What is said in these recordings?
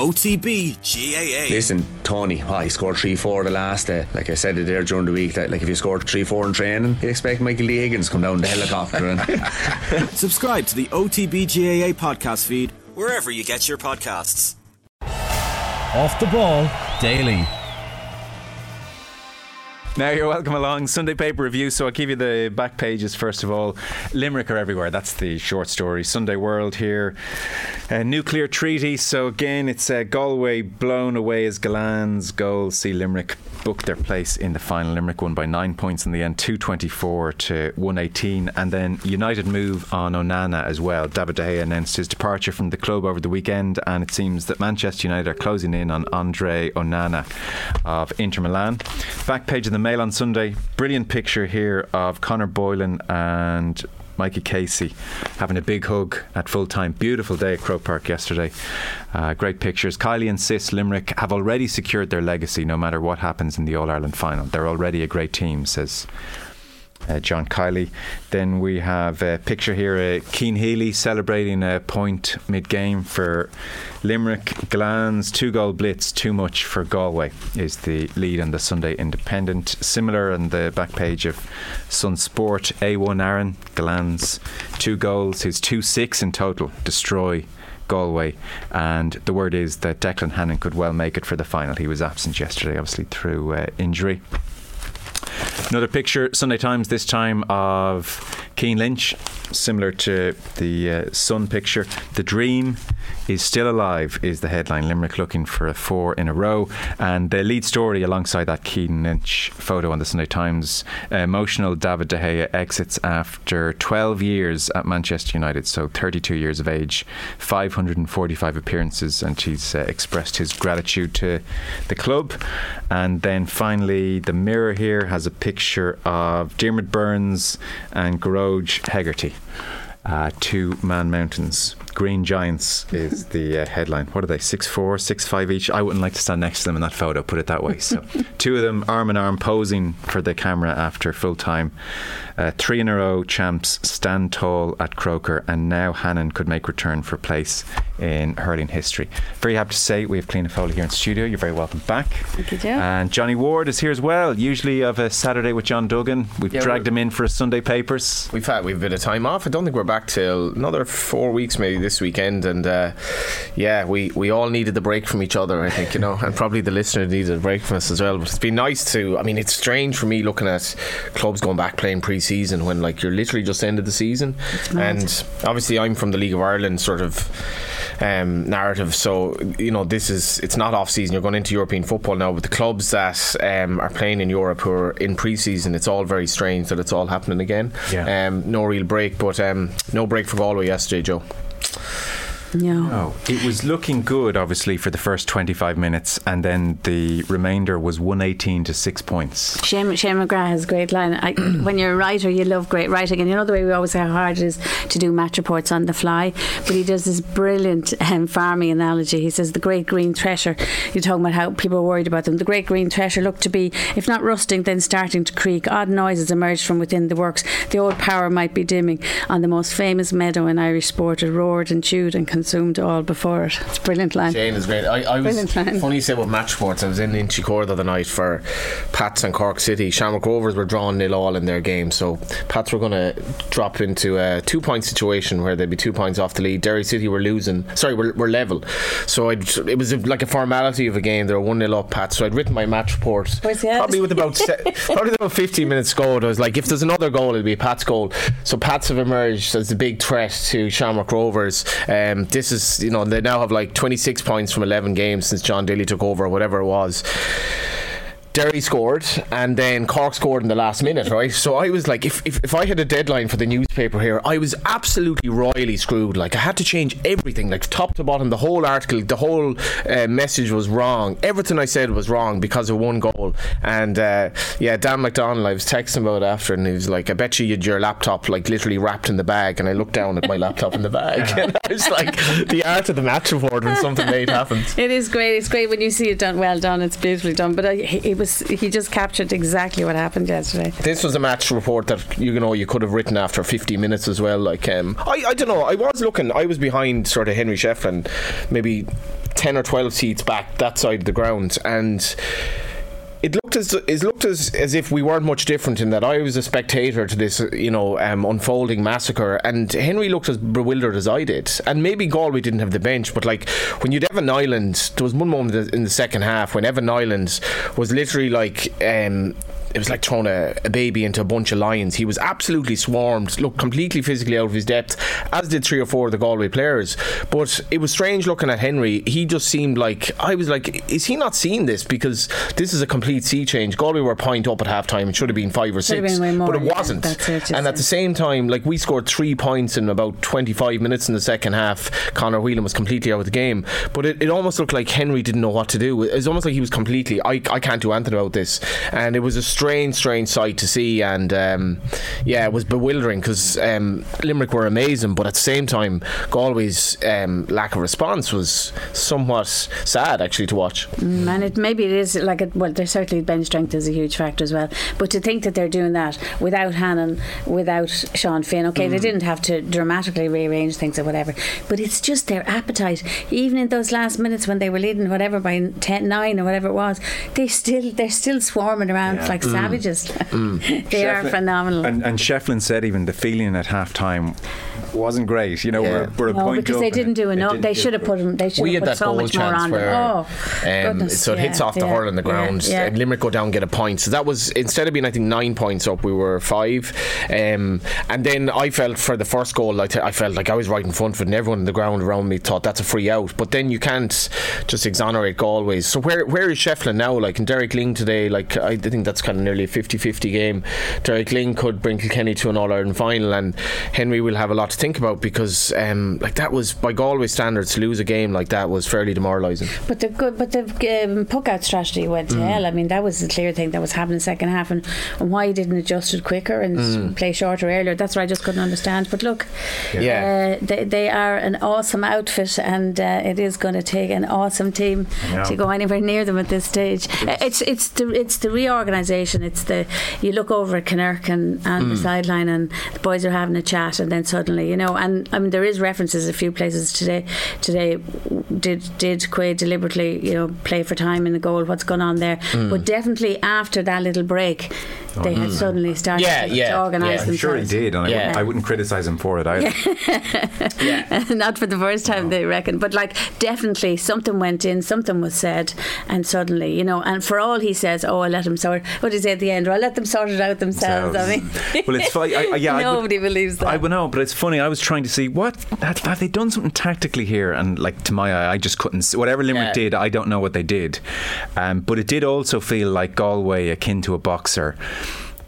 OTB GAA. Listen, Tony, oh, he scored 3 4 the last day. Like I said it there during the week, that like if you scored 3 4 in training, you expect Michael Lee Higgins come down the helicopter. and Subscribe to the OTB GAA podcast feed wherever you get your podcasts. Off the ball daily. Now you're welcome along. Sunday paper review. So I'll give you the back pages first of all. Limerick are everywhere. That's the short story. Sunday World here. Uh, nuclear treaty. So again, it's uh, Galway blown away as Gillane's goal. See Limerick book their place in the final. Limerick won by nine points in the end, 224 to 118. And then United move on Onana as well. David De Gea announced his departure from the club over the weekend, and it seems that Manchester United are closing in on Andre Onana of Inter Milan. Back page of the Mail on Sunday. Brilliant picture here of Connor Boylan and Mikey Casey having a big hug at full time. Beautiful day at Croke Park yesterday. Uh, great pictures. Kylie and Sis Limerick have already secured their legacy no matter what happens in the All Ireland final. They're already a great team, says John Kiely. Then we have a picture here uh, Keen Healy celebrating a point mid game for Limerick. Gillane's two goal blitz, too much for Galway, is the lead on the Sunday Independent. Similar on the back page of Sun Sport, A1 Aaron, Gillane's two goals, his 2 6 in total, destroy. Galway, and the word is that Declan Hannon could well make it for the final. He was absent yesterday, obviously through uh, injury. Another picture, Sunday Times, this time of Cian Lynch, similar to the uh, Sun picture. The dream is still alive, is the headline. Limerick looking for a four in a row. And the lead story alongside that Cian Lynch photo on the Sunday Times emotional David De Gea exits after 12 years at Manchester United, so 32 years of age, 545 appearances, and he's uh, expressed his gratitude to the club. And then finally, the Mirror here has a picture of Diarmaid Byrnes and Gearóid Hegarty. Uh, two man mountains. Green Giants is the uh, headline. What are they? Six four, six five each. I wouldn't like to stand next to them in that photo. Put it that way. So, two of them arm in arm posing for the camera after full time. Uh, three in a row champs stand tall at Croker, and now Hannon could make return for place in hurling history. Very happy to say we have Cliona Foley here in studio. You're very welcome back. Thank you, Joe. And Johnny Ward is here as well. Usually of a Saturday with John Duggan. We've Yeah, dragged him in for a Sunday papers. We've had we've a bit of time off. I don't think we're back till another four weeks maybe this weekend. And uh, yeah, we, we all needed the break from each other. I think you know, and probably the listener needed a break from us as well. But it's been nice to. I mean, it's strange for me looking at clubs going back playing pre-season when like you're literally just ended the season. And obviously, I'm from the League of Ireland sort of um, narrative. So you know, this is it's not off season. You're going into European football now. But the clubs that um, are playing in Europe who are in pre-season, it's all very strange that it's all happening again. Yeah. Um, no real break, but um, no break for Galway yesterday, Joe. No. Oh, it was looking good, obviously, for the first 25 minutes, and then the remainder was 118 to six points. Shane, Shane McGrath has a great line. I, when you're a writer, you love great writing, and you know the way we always say how hard it is to do match reports on the fly. But he does this brilliant um, farming analogy. He says the great green thresher. You're talking about how people are worried about them. The great green thresher looked to be, if not rusting, then starting to creak. Odd noises emerged from within the works. The old power might be dimming. On the most famous meadow in Irish sport, it roared and chewed and consumed all before it. It's a brilliant line. Shane is great. I, I was Brilliant line. funny you say about match sports. I was in Inchicore the other night for Pats and Cork City. Shamrock Rovers were drawn nil all in their game, so Pats were going to drop into a two point situation where they'd be two points off the lead. Derry City were losing. Sorry, were, were level. So I'd, it was like a formality of a game. They were one nil up Pats. So I'd written my match report Where's the ad? probably with about se- probably about 15 minutes to go. I was like, if there's another goal, it'll be Pats goal. So Pats have emerged as the big threat to Shamrock Rovers. Um, this is, you know, they now have like 26 points from 11 games since John Daly took over, whatever it was. Derry scored and then Cork scored in the last minute, right? So I was like, if, if, if I had a deadline for the newspaper here, I was absolutely royally screwed. Like, I had to change everything, like top to bottom. The whole article, the whole uh, message was wrong. Everything I said was wrong because of one goal. And uh, yeah, Dan McDonnell, I was texting about it after, and he was like, I bet you you'd your laptop like literally wrapped in the bag. And I looked down at my laptop in the bag, and I was like, the art of the match report when something late happens. It is great. It's great when you see it done well done. It's beautifully done. But I, he was he just captured exactly what happened yesterday. This was a match report that you know you could have written after 50 minutes as well. Like um, I, I don't know. I was looking. I was behind sort of Henry Shefflin, maybe ten or twelve seats back that side of the ground, and it looked as it looked as as if we weren't much different in that I was a spectator to this, you know, um, unfolding massacre, and Henry looked as bewildered as I did. And maybe Galway didn't have the bench, but like when you'd Evan Niland, there was one moment in the second half when Evan Niland was literally like. Um, it was like throwing a, a, baby into a bunch of lions. He was absolutely swarmed, looked completely physically out of his depth, as did three or four of the Galway players. But it was strange looking at Henry. He just seemed like I was like, is he not seeing this? Because this is a complete sea change. Galway were a point up at half time. It should have been five or six, but it wasn't. It, and at the same time, like we scored three points in about 25 minutes in the second half. Conor Whelan was completely out of the game. But it, it almost looked like Henry didn't know what to do. It was almost like he was completely, I, I can't do anything about this. And it was a strange, strange sight to see, and um, yeah, it was bewildering because um, Limerick were amazing, but at the same time, Galway's um, lack of response was somewhat sad actually to watch. Mm, and it maybe it is like it, well, there's certainly bench strength is a huge factor as well, but to think that they're doing that without Hannon, without Sean Finn, okay, mm. they didn't have to dramatically rearrange things or whatever, but it's just their appetite. Even in those last minutes when they were leading whatever by 10, 9 or whatever it was, they still they're still swarming around yeah. like mm. savages. Mm. they Shefflin, are phenomenal. And, and Shefflin said even the feeling at half time wasn't great. You know, yeah. we're, we're a no, point because they didn't do enough. They should have put them. They should have put so much more on them. Oh, um, goodness, so it hits off the yeah, hurl on the ground, yeah, and Limerick go down and get a point. So that was instead of being I think nine points up, we were five. Um, and then I felt for the first goal, like I felt like I was right in front of it, and everyone on the ground around me thought that's a free out. But then you can't just exonerate Galway. So where where is Shefflin now? Like in Derek Lyng today, like I think that's kind of nearly a 50-50 game. Derek Lyng could bring Kilkenny to an All Ireland final, and Henry will have a lot to think about because um, like that was by Galway standards to lose a game like that was fairly demoralising. But the good, but the um, puck out strategy went to mm. hell. I mean, that was the clear thing that was happening in the second half, and, and why he didn't adjust it quicker and mm. play shorter earlier. That's what I just couldn't understand. But look, yeah, uh, they, they are an awesome outfit, and uh, it is going to take an awesome team to go anywhere near them at this stage. Uh, it's it's the it's the reorganisation. It's the you look over at Kinnerk and, and mm. the sideline, and the boys are having a chat, and then suddenly you know, and I mean there is references a few places today. Today, did did Quaid deliberately, you know, play for time in the goal? What's going on there? Mm. But definitely after that little break, oh, they had mm. suddenly started yeah, to, yeah, to organise yeah. themselves. I'm sure he did, and yeah. I, wouldn't, criticise him for it either. yeah. Not for the first time, no. they reckon, but like definitely something went in, something was said, and suddenly, you know, and for all he says, oh, I let him sort. What he say at the end? Or I let them sort it out themselves. themselves. I mean, well, it's funny. I, I, yeah, nobody would, believes that. I know, but it's funny. I was trying to see what have, have they done something tactically here, and like to my eye, I just couldn't. See, whatever Limerick did, I don't know what they did, um, but it did also feel like Galway akin to a boxer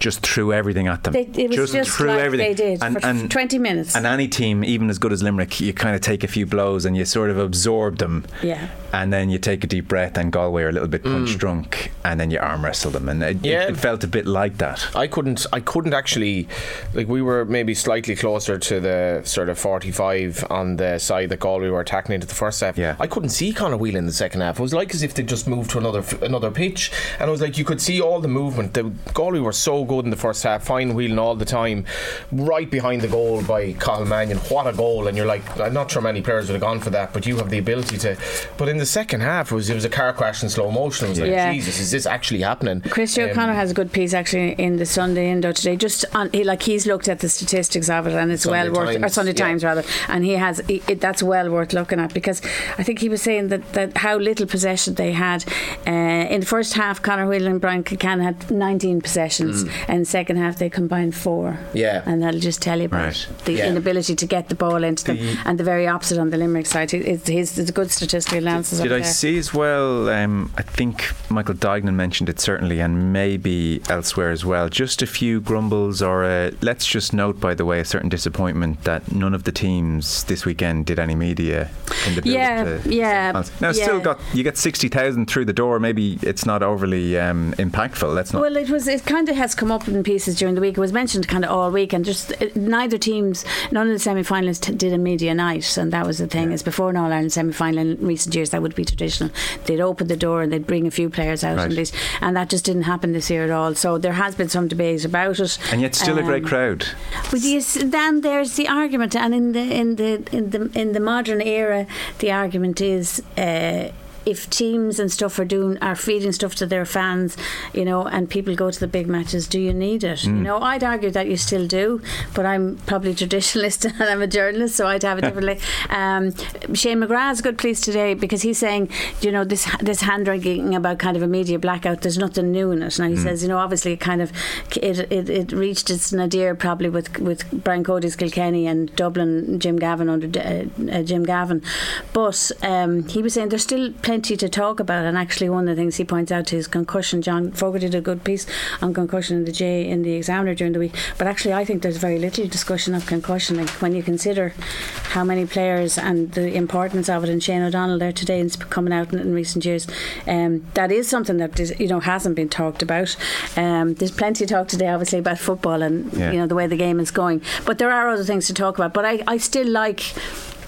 just threw everything at them. They, it was just, just threw like everything. They did and, for and, 20 minutes. And any team, even as good as Limerick, you kind of take a few blows and you sort of absorb them. Yeah. And then you take a deep breath, and Galway are a little bit punch mm. drunk, and then you arm wrestle them, and it, yeah. it, it, felt a bit like that. I couldn't, I couldn't actually, like we were maybe slightly closer to the sort of 45 on the side that Galway were attacking into the first half. Yeah. I couldn't see Conor Whelan in the second half. It was like as if they just moved to another another pitch, and it was like you could see all the movement. The Galway were so good in the first half fine wheeling all the time, right behind the goal by Cathal Mannion. What a goal! And you're like, I'm not sure many players would have gone for that, but you have the ability to. But in the second half, it was it was a car crash in slow motion. I was like, yeah. Jesus, is this actually happening? Chris um, O'Connor has a good piece actually in the Sunday Indo today. Just on, he, like he's looked at the statistics of it, and it's Sunday well worth, or Sunday yeah. Times rather, and he has he, it, that's well worth looking at because I think he was saying that that how little possession they had uh, in the first half. Conor Whelan and Brian Concannon had 19 possessions, mm. And second half they combined four. Yeah. And that'll just tell you about right. the yeah. inability to get the ball into them. The and the very opposite on the Limerick side. It's, it's, it's a good statistical analysis. Did, did I there. see as well? Um, I think Michael Duignan mentioned it certainly, and maybe elsewhere as well. Just a few grumbles, or a, let's just note, by the way, a certain disappointment that none of the teams this weekend did any media in the yeah, to yeah. Now, yeah. still got you get sixty thousand through the door. Maybe it's not overly um, impactful. Let's not. Well, it was. It kind of has come up in pieces during the week. It was mentioned kind of all week, and just uh, neither teams, none of the semi-finalists t- did a media night, and that was the thing. Is before an All Ireland semi-final in recent years, that would be traditional. They'd open the door and they'd bring a few players out, Right. and, these, and that just didn't happen this year at all. So there has been some debate about it, And yet, still a great Um, crowd. but yes, then there's the argument, and in the in the in the in the modern era, the argument is. Uh, if teams and stuff are doing are feeding stuff to their fans, you know, and people go to the big matches, do you need it? You know, I'd argue that you still do, but I'm probably traditionalist and I'm a journalist, so I'd have it differently. Um, Shane McGrath's a good piece today because he's saying, you know, this this hand wringing about kind of a media blackout. There's nothing new in it. Now he says, you know, obviously it kind of it, it, it reached its nadir probably with with Brian Cody's Kilkenny and Dublin Jim Gavin under uh, uh, Jim Gavin, but um, he was saying there's still plenty to talk about. And actually, one of the things he points out to is concussion. John Fogarty did a good piece on concussion in the J in the Examiner during the week. But actually, I think there's very little discussion of concussion. Like when you consider how many players and the importance of it, and Shane O'Donnell there today and coming out in, in recent years, um, that is something that is, you know hasn't been talked about. Um, there's plenty of talk today, obviously, about football and Yeah. you know the way the game is going. But there are other things to talk about. But I, I still like.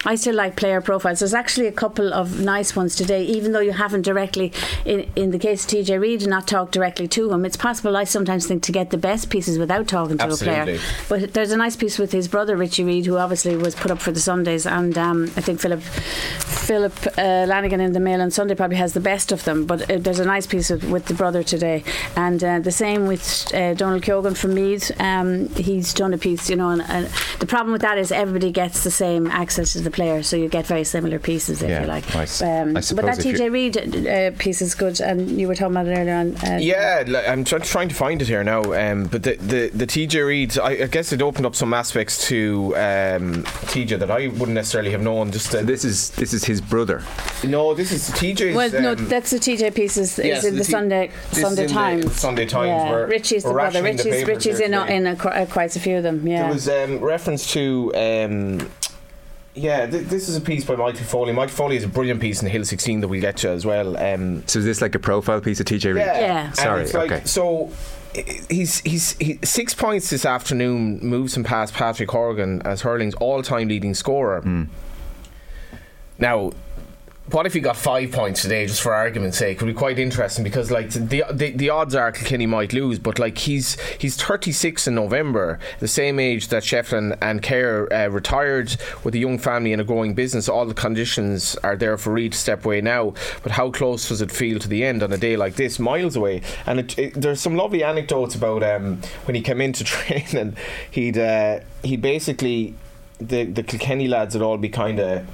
I still like player profiles. There's actually a couple of nice ones today, even though you haven't directly, in, in the case of TJ Reid, not talked directly to him. It's possible, I sometimes think, to get the best pieces without talking to a Absolutely. player. But there's a nice piece with his brother, Richie Reid, who obviously was put up for the Sundays, and um, I think Philip Philip uh, Lanigan in the Mail on Sunday probably has the best of them. But uh, there's a nice piece with, with the brother today, and uh, the same with uh, Donal Keogan from Meath. Um, he's done a piece, you know, and uh, the problem with that is everybody gets the same access to the player, so you get very similar pieces if Yeah, you like. I s- Um, I but that TJ Reid uh, piece is good, and you were talking about it earlier on. Uh, Yeah, like, I'm try- trying to find it here now. Um, but the, the, the TJ Reid, I, I guess it opened up some aspects to um, TJ that I wouldn't necessarily have known. Just uh, This is this is his brother. no, this is TJ's. Well, no, um, that's the TJ piece is, is yes, in the the, T- Sunday this is Sunday in the Times. Sunday Times Yeah. where Richie's the brother. rationing the Richie's papers Richie's in a, in a, qu- uh, quite a few of them. Yeah. There was um, reference to. Yeah, th- this is a piece by Michael Foley. Michael Foley is a brilliant piece in Hill 16 that we'll get to as well. Um, So is this like a profile piece of TJ Reid? Yeah. Yeah. Sorry, like- okay. So he's he's he, six points this afternoon moves him past Patrick Horgan as hurling's all-time leading scorer. Hmm. Now. What if he got five points today, just for argument's sake? It Would be quite interesting because, like, the the, the odds are Kilkenny might lose, but like he's he's 36 in November, the same age that Shefflin and Kerr uh, retired with a young family and a growing business. All the conditions are there for Reid to step away now, but how close does it feel to the end on a day like this, miles away? And it, it, there's some lovely anecdotes about um, when he came into training. He'd uh, he'd basically the the Kilkenny lads would all be kind of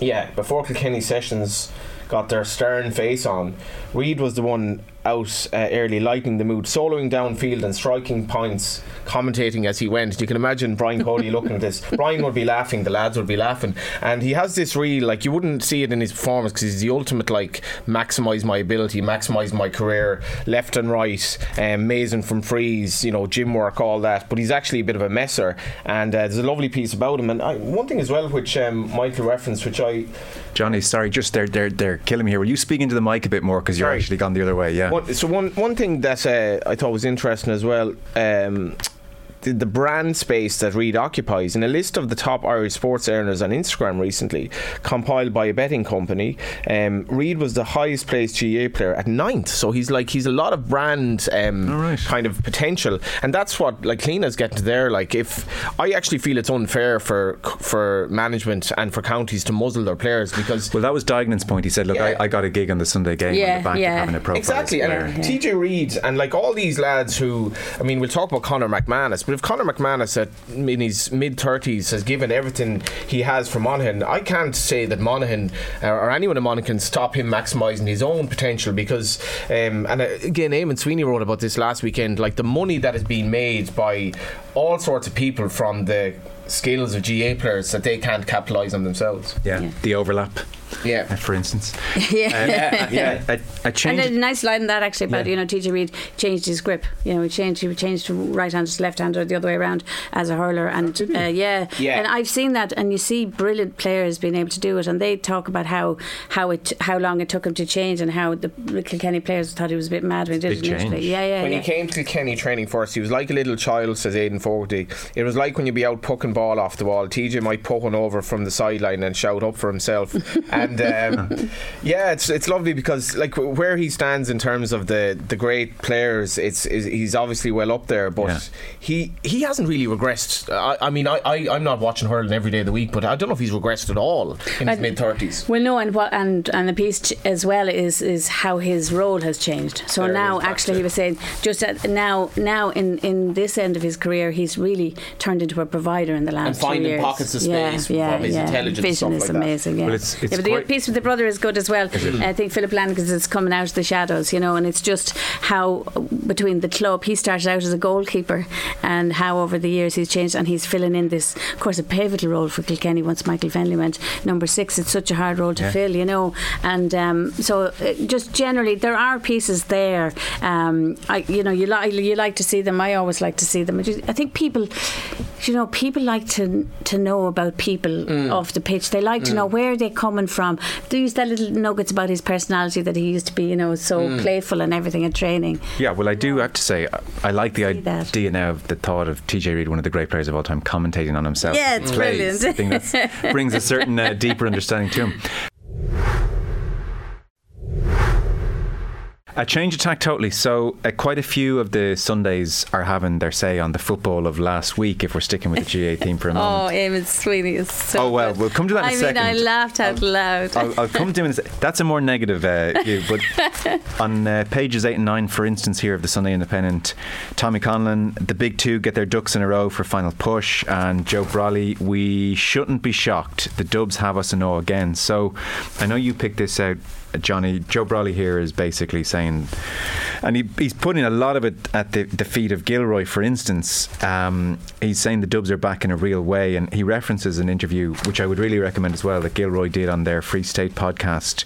yeah, before Kilkenny sessions got their stern face on, Reid was the one out uh, early, lightening the mood, soloing downfield and striking points, commentating as he went. You can imagine Brian Cody looking at this. Brian would be laughing, the lads would be laughing, and he has this real like you wouldn't see it in his performance because he's the ultimate like maximise my ability, maximise my career, left and right, um, mazing from freeze, you know, gym work, all that. But he's actually a bit of a messer, and uh, there's a lovely piece about him. And I, one thing as well, which um, Michael referenced, which I Johnny, sorry, just they're they're they're killing me here. Will you speak into the mic a bit more because you're actually gone the other way? Yeah. One, so one one thing that uh, I thought was interesting as well. Um, the, the brand space that Reid occupies in a list of the top Irish sports earners on Instagram recently, compiled by a betting company, um, Reid was the highest placed GA player at ninth. So he's like he's a lot of brand um, All right. kind of potential, and that's what like Lena's getting to there. Like if I actually feel it's unfair for for management and for counties to muzzle their players because well, that was Duignan's point. He said, "Look, Yeah. I, I got a gig on the Sunday game on Yeah, the back yeah. of having a profile." Exactly, player. and TJ Reid and like all these lads who, I mean, we'll talk about Conor McManus, but if Conor McManus at in his mid thirties has given everything he has for Monaghan, I can't say that Monaghan uh, or anyone in Monaghan can stop him maximising his own potential because, um, and uh, again, Eamon Sweeney wrote about this last weekend, like the money that is being made by all sorts of people from the skills of GA players that they can't capitalise on themselves. yeah, Yeah. the overlap. Yeah. uh, for instance. yeah. yeah. A, a And a nice line in that actually about Yeah. you know TJ Reid changed his grip. You know he changed he changed from right hand to left hand or the other way around as a hurler. And uh, yeah, Yeah. and I've seen that. And you see brilliant players being able to do it. And they talk about how how it how long it took him to change and how the Kilkenny players thought he was a bit mad when he did it initially. change. Yeah, yeah. When yeah. he came to Kilkenny training first, he was like a little child, says Aidan Fogarty. It was like when you'd be out pucking ball off the wall. TJ might puck one over from the sideline and shout up for himself. and um, yeah, it's it's lovely because like where he stands in terms of the, the great players, it's, is he's obviously well up there, but Yeah. he he hasn't really regressed. I, I mean, I, I I'm not watching hurling every day of the week, but I don't know if he's regressed at all in his mid thirties. Well, no, and what and and the piece ch- as well is is how his role has changed. So There now, actually, it. he was saying just at, now now in in this end of his career, he's really turned into a provider in the last two finding years. pockets of yeah, space yeah, from his yeah. intelligence and Vision stuff is like that. amazing. Yeah, Well, it's- it's yeah, but the piece with the brother is good as well. I think Philip Lanigan is coming out of the shadows, you know, and it's just how between the club he started out as a goalkeeper and how over the years he's changed and he's filling in this, of course, a pivotal role for Kilkenny once Michael Fennelly went number six. It's such a hard role to Yeah. fill, you know, and um, so uh, just generally there are pieces there. Um, I, you know, you like you like to see them. I always like to see them. I think people, you know, people like to to know about people mm. off the pitch. They like to know mm. where they're coming from. They These that little nuggets about his personality that he used to be, you know, so mm. playful and everything at training. Yeah, well, I do have to say, I- I like the See that. idea now of the thought of TJ Reid, one of the great players of all time, commentating on himself. Yeah, it's plays. brilliant. I think that brings a certain uh, deeper understanding to him. A change of tack totally. So, uh, quite a few of the Sundays are having their say on the football of last week. If we're sticking with the GA theme for a moment. Oh, moment. Eamon Sweeney is so. Oh, well, good. we'll come to that in I a mean, second. I laughed out loud. I'll, I'll come to him. in a sec. That's a more negative uh, view. But on uh, pages eight and nine, for instance, here of the Sunday Independent, Tommy Conlon, the big two get their ducks in a row for final push, and Joe Brolly. We shouldn't be shocked. The Dubs have us in awe again. So I know you picked this out. Johnny, Joe Brolly here is basically saying, and he, he's putting a lot of it at the, the feet of Gilroy, for instance. Um, he's saying the Dubs are back in a real way, and he references an interview, which I would really recommend as well, that Gilroy did on their Free State podcast.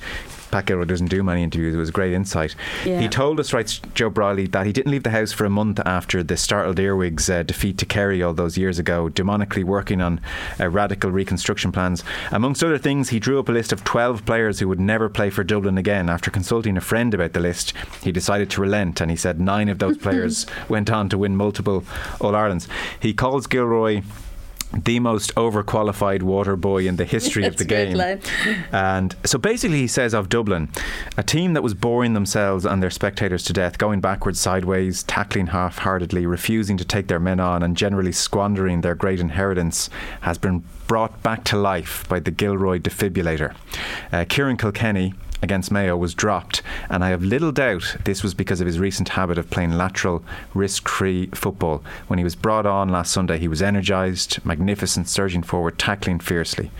Pat Gilroy doesn't do many interviews. It was great insight. Yeah. He told us, writes Joe Brolly, that he didn't leave the house for a month after the startled earwigs uh, defeat to Kerry all those years ago, demonically working on uh, radical reconstruction plans. Amongst other things, he drew up a list of 12 players who would never play for Dublin again. After consulting a friend about the list, he decided to relent and he said nine of those players went on to win multiple All Irelands. He calls Gilroy the most overqualified water boy in the history of the game. And so basically, he says of Dublin, a team that was boring themselves and their spectators to death, going backwards, sideways, tackling half heartedly, refusing to take their men on, and generally squandering their great inheritance, has been brought back to life by the Gilroy defibrillator. Uh, Kieran Kilkenny against Mayo was dropped, and I have little doubt this was because of his recent habit of playing lateral, risk free football. When he was brought on last Sunday, he was energised, magnificent, surging forward, tackling fiercely.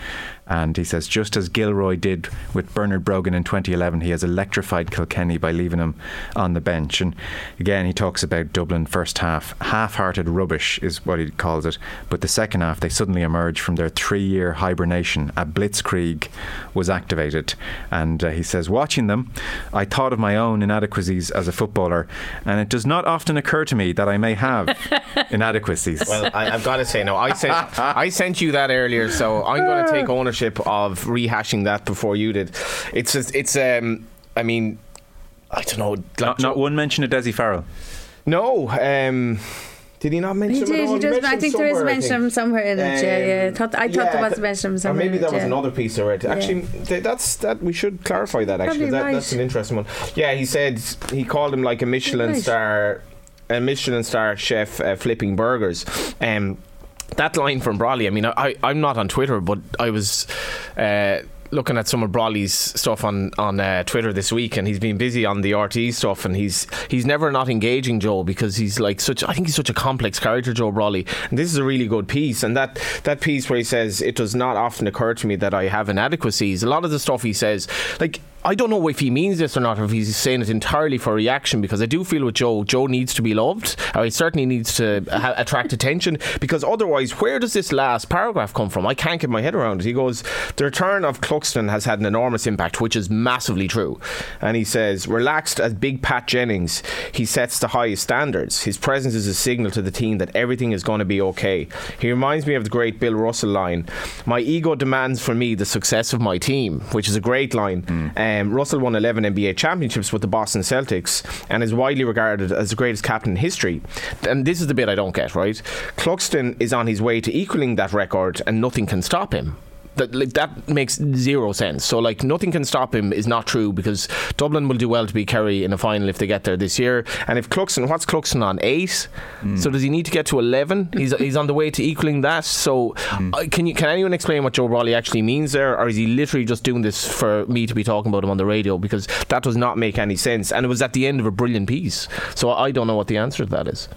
And he says, just as Gilroy did with Bernard Brogan in 2011, he has electrified Kilkenny by leaving him on the bench. And again, he talks about Dublin first half. Half hearted rubbish is what he calls it. But the second half, they suddenly emerged from their three year hibernation. A blitzkrieg was activated. And uh, he says, watching them, I thought of my own inadequacies as a footballer. And it does not often occur to me that I may have inadequacies. Well, I, I've got to say no. I sent I sent you that earlier, so I'm going to take ownership of rehashing that before you did. It's just, it's um. I mean, I don't know. not, not one mention of Dessie Farrell. No. Um. Did he not mention He him did. He does. I think there is a mention of him somewhere in it. Yeah, yeah. I thought, I thought yeah, there was a mention of him Or somewhere. maybe in that was yeah. another piece I read. Actually, th- that's that. We should clarify that. Actually, that, right. that's an interesting one. Yeah, he said he called him like a Michelin Right. star, a Michelin star chef uh, flipping burgers. Um, that line from Brolly. I mean, I, I'm not on Twitter, but I was. Uh, Looking at some of Brolly's stuff on on uh, Twitter this week, and he's been busy on the RT stuff, and he's he's never not engaging Joe because he's like such. I think he's such a complex character, Joe Brolly, and this is a really good piece. And that that piece where he says it does not often occur to me that I have inadequacies. A lot of the stuff he says, like I don't know if he means this or not, or if he's saying it entirely for reaction. Because I do feel with Joe, Joe needs to be loved. Or he certainly needs to ha- attract attention. Because otherwise, where does this last paragraph come from? I can't get my head around it. He goes, "The return of Cluxton has had an enormous impact, which is massively true." And he says, "Relaxed as Big Pat Jennings, he sets the highest standards. His presence is a signal to the team that everything is going to be okay. He reminds me of the great Bill Russell line: "My ego demands for me the success of my team," which is a great line. Um, Um, Russell won 11 NBA championships with the Boston Celtics and is widely regarded as the greatest captain in history. And this is the bit I don't get, right? Cluxton is on his way to equaling that record and nothing can stop him. That, like, that makes zero sense. So, like, nothing can stop him is not true because Dublin will do well to beat Kerry in a final if they get there this year. And if Cluxton, what's Cluxton on? Eight? So, does he need to get to 11? He's, he's on the way to equaling that. So, uh, can you can anyone explain what Joe Brolly actually means there? Or is he literally just doing this for me to be talking about him on the radio? Because that does not make any sense. And it was at the end of a brilliant piece. So, I don't know what the answer to that is.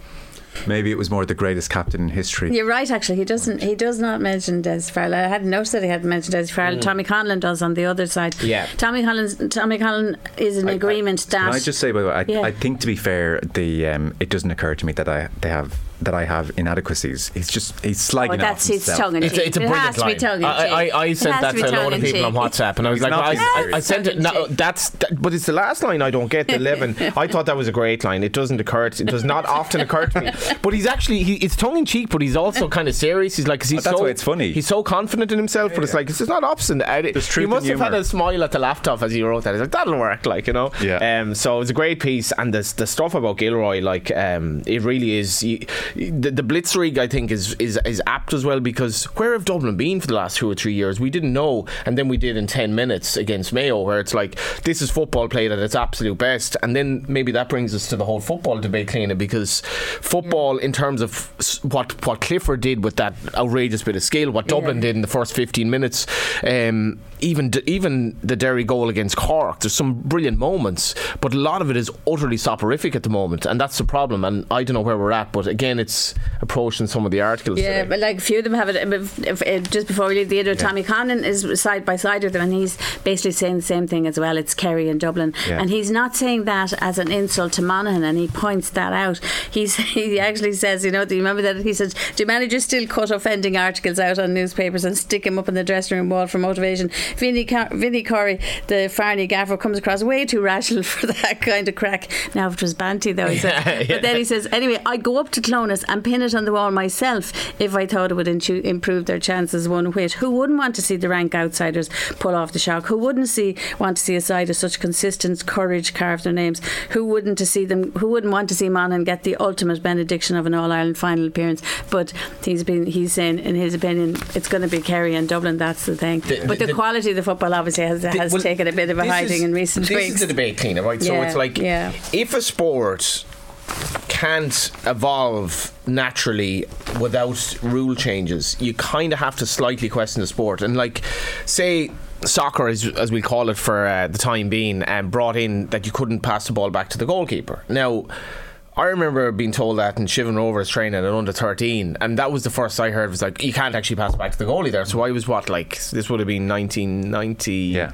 Maybe it was more the greatest captain in history. You're right. Actually, he doesn't. He does not mention Des Farrell. I hadn't noticed that he hadn't mentioned Des Farrell. Tommy Conlon does on the other side. Yeah. Tommy Conlon. Tommy Conlon is in agreement that. Can I just say, by the way, I, Yeah. I think to be fair, the um, it doesn't occur to me that I they have that I have inadequacies. He's just he's slagging Oh, off that's his himself. tongue in It's a, it's a It brilliant has to be tongue in I, I. I sent that to to a lot of people on. WhatsApp, and I was He's like, not I, I, I sent it. No, that's that, but it's the last line I don't get. The eleven. I thought that was a great line. It doesn't occur. To, it does not often occur to me. But he's actually he, it's tongue in cheek, but he's also kind of serious. He's like, 'cause he's But that's so why it's funny. He's so confident in himself, but it's like it's not opposite. Uh, There's He truth must in have had humour. a smile at the laptop as he wrote that. He's like, that'll work, like you know. Yeah. Um. So it was a great piece, and the the stuff about Gilroy, like, um, it really is. You, the, the Blitzkrieg, I think, is is is apt as well because where have Dublin been for the last two or three years? We didn't know, and then we did in ten minutes against Mayo, where it's like this is football played at its absolute best, and then maybe that brings us to the whole football debate, Cliona, because football, in terms of what what Clifford did with that outrageous bit of skill, what Dublin did in the first fifteen minutes, um, even even the Derry goal against Cork, there's some brilliant moments, but a lot of it is utterly soporific at the moment, and that's the problem. And I don't know where we're at, but again, it's approaching some of the articles. Yeah, today. but like a few of them have it. If, if, if, just before we leave the other, Tommy Conlon is side by side with them, and he's basically saying the same thing as well. It's Kerry and Dublin, Yeah. and he's not saying that as an insult to Monaghan, and he points that out. He's he actually says, you know, do you remember that he said, do managers still cut offending articles out on newspapers and stick them up in the dressing room wall for motivation? Vinny Car- Vinny Corey, the Farney gaffer, comes across way too rational for that kind of crack. Now if it was Banty though, he said, Yeah, yeah. but then he says, anyway, I'd go up to And pin it on the wall myself if I thought it would inchu- improve their chances one whit. Who wouldn't want to see the rank outsiders pull off the shock? Who wouldn't see want to see a side of such consistent courage carve their names? Who wouldn't to see them? Who wouldn't want to see Monaghan get the ultimate benediction of an All Ireland final appearance? But he's been he's saying, in his opinion, it's going to be Kerry and Dublin. That's the thing. The- but the, the- quality of the football obviously has, has Well, taken a bit of a hiding is- in recent this weeks. is the debate Cliona, right? so it's like yeah. if a sport can't evolve naturally without rule changes, you kind of have to slightly question the sport. And like, say. Soccer, as, as we call it for uh, the time being, um, brought in that you couldn't pass the ball back to the goalkeeper. Now, I remember being told that in Shivan Rovers training at under 13, and that was the first I heard was like, you can't actually pass back to the goalie there. So I was what, like, this would have been 1990 Yeah.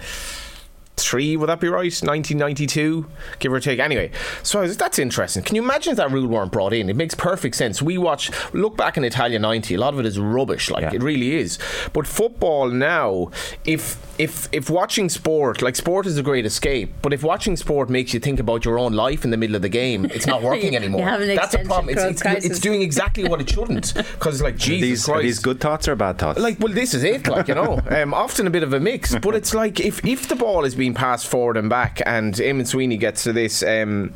Three, would that be right? 1992, give or take. Anyway, so that's interesting. Can you imagine if that rule weren't brought in? It makes perfect sense. We watch, look back in Italia 90, a lot of it is rubbish, like Yeah. it really is. But football now, if if if watching sport, like sport is a great escape, but if watching sport makes you think about your own life in the middle of the game, it's not working anymore. you have an that's a problem. It's, it's, it's doing exactly what it shouldn't. Because like Are Jesus these, Christ, are these good thoughts or bad thoughts? like, well, this is it. Like, you know, um, often a bit of a mix. But it's like if if the ball is being passed forward and back, and Eamon Sweeney gets to this. Um,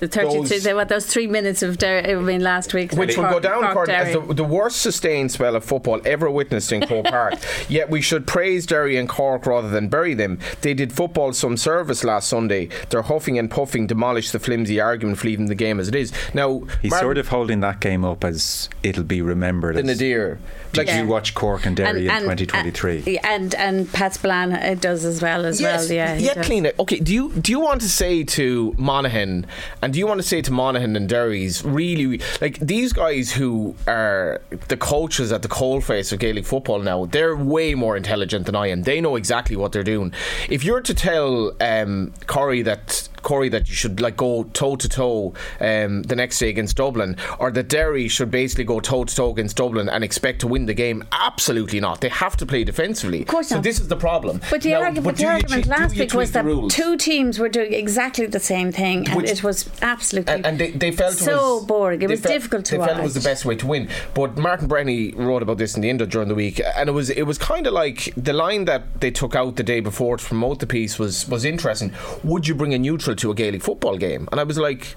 The 32, Those- they, what, those three minutes of Der- I mean, last week. which will go down Cork according as the, the worst sustained spell of football ever witnessed in Croke Park. Yet we should praise Derry and Cork rather than bury them. They did football some service last Sunday. Their huffing and puffing demolished the flimsy argument for leaving the game as it is. Now, He's Martin- sort of holding that game up as it'll be remembered. the as, nadir. Did Yeah. you watch Cork and Derry And- in 2023? And and Pat Spillane uh, does as well as Yes, well. Yeah, yeah, clean it. Okay, do you do you want to say to Monaghan And do you want to say to Monaghan and Derry's really like these guys who are the coaches at the coalface of Gaelic football now? They're way more intelligent than I am. They know exactly what they're doing. If you're to tell um, Corey that Corey that you should like go toe to toe the next day against Dublin, or that Derry should basically go toe to toe against Dublin and expect to win the game. Absolutely not. They have to play defensively. Of course so not. this is the problem. But the, Now, argu- but the argument do last week was that rules? two teams were doing exactly the same thing, and Which- it was absolutely and, and they, they felt it so was, boring. It was felt- difficult to They watch. felt it was the best way to win. But Martin Breheny wrote about this in the Indo during the week, and it was it was kind of like the line that they took out the day before to promote the piece was was interesting. Would you bring a neutral to a Gaelic football game? And I was like,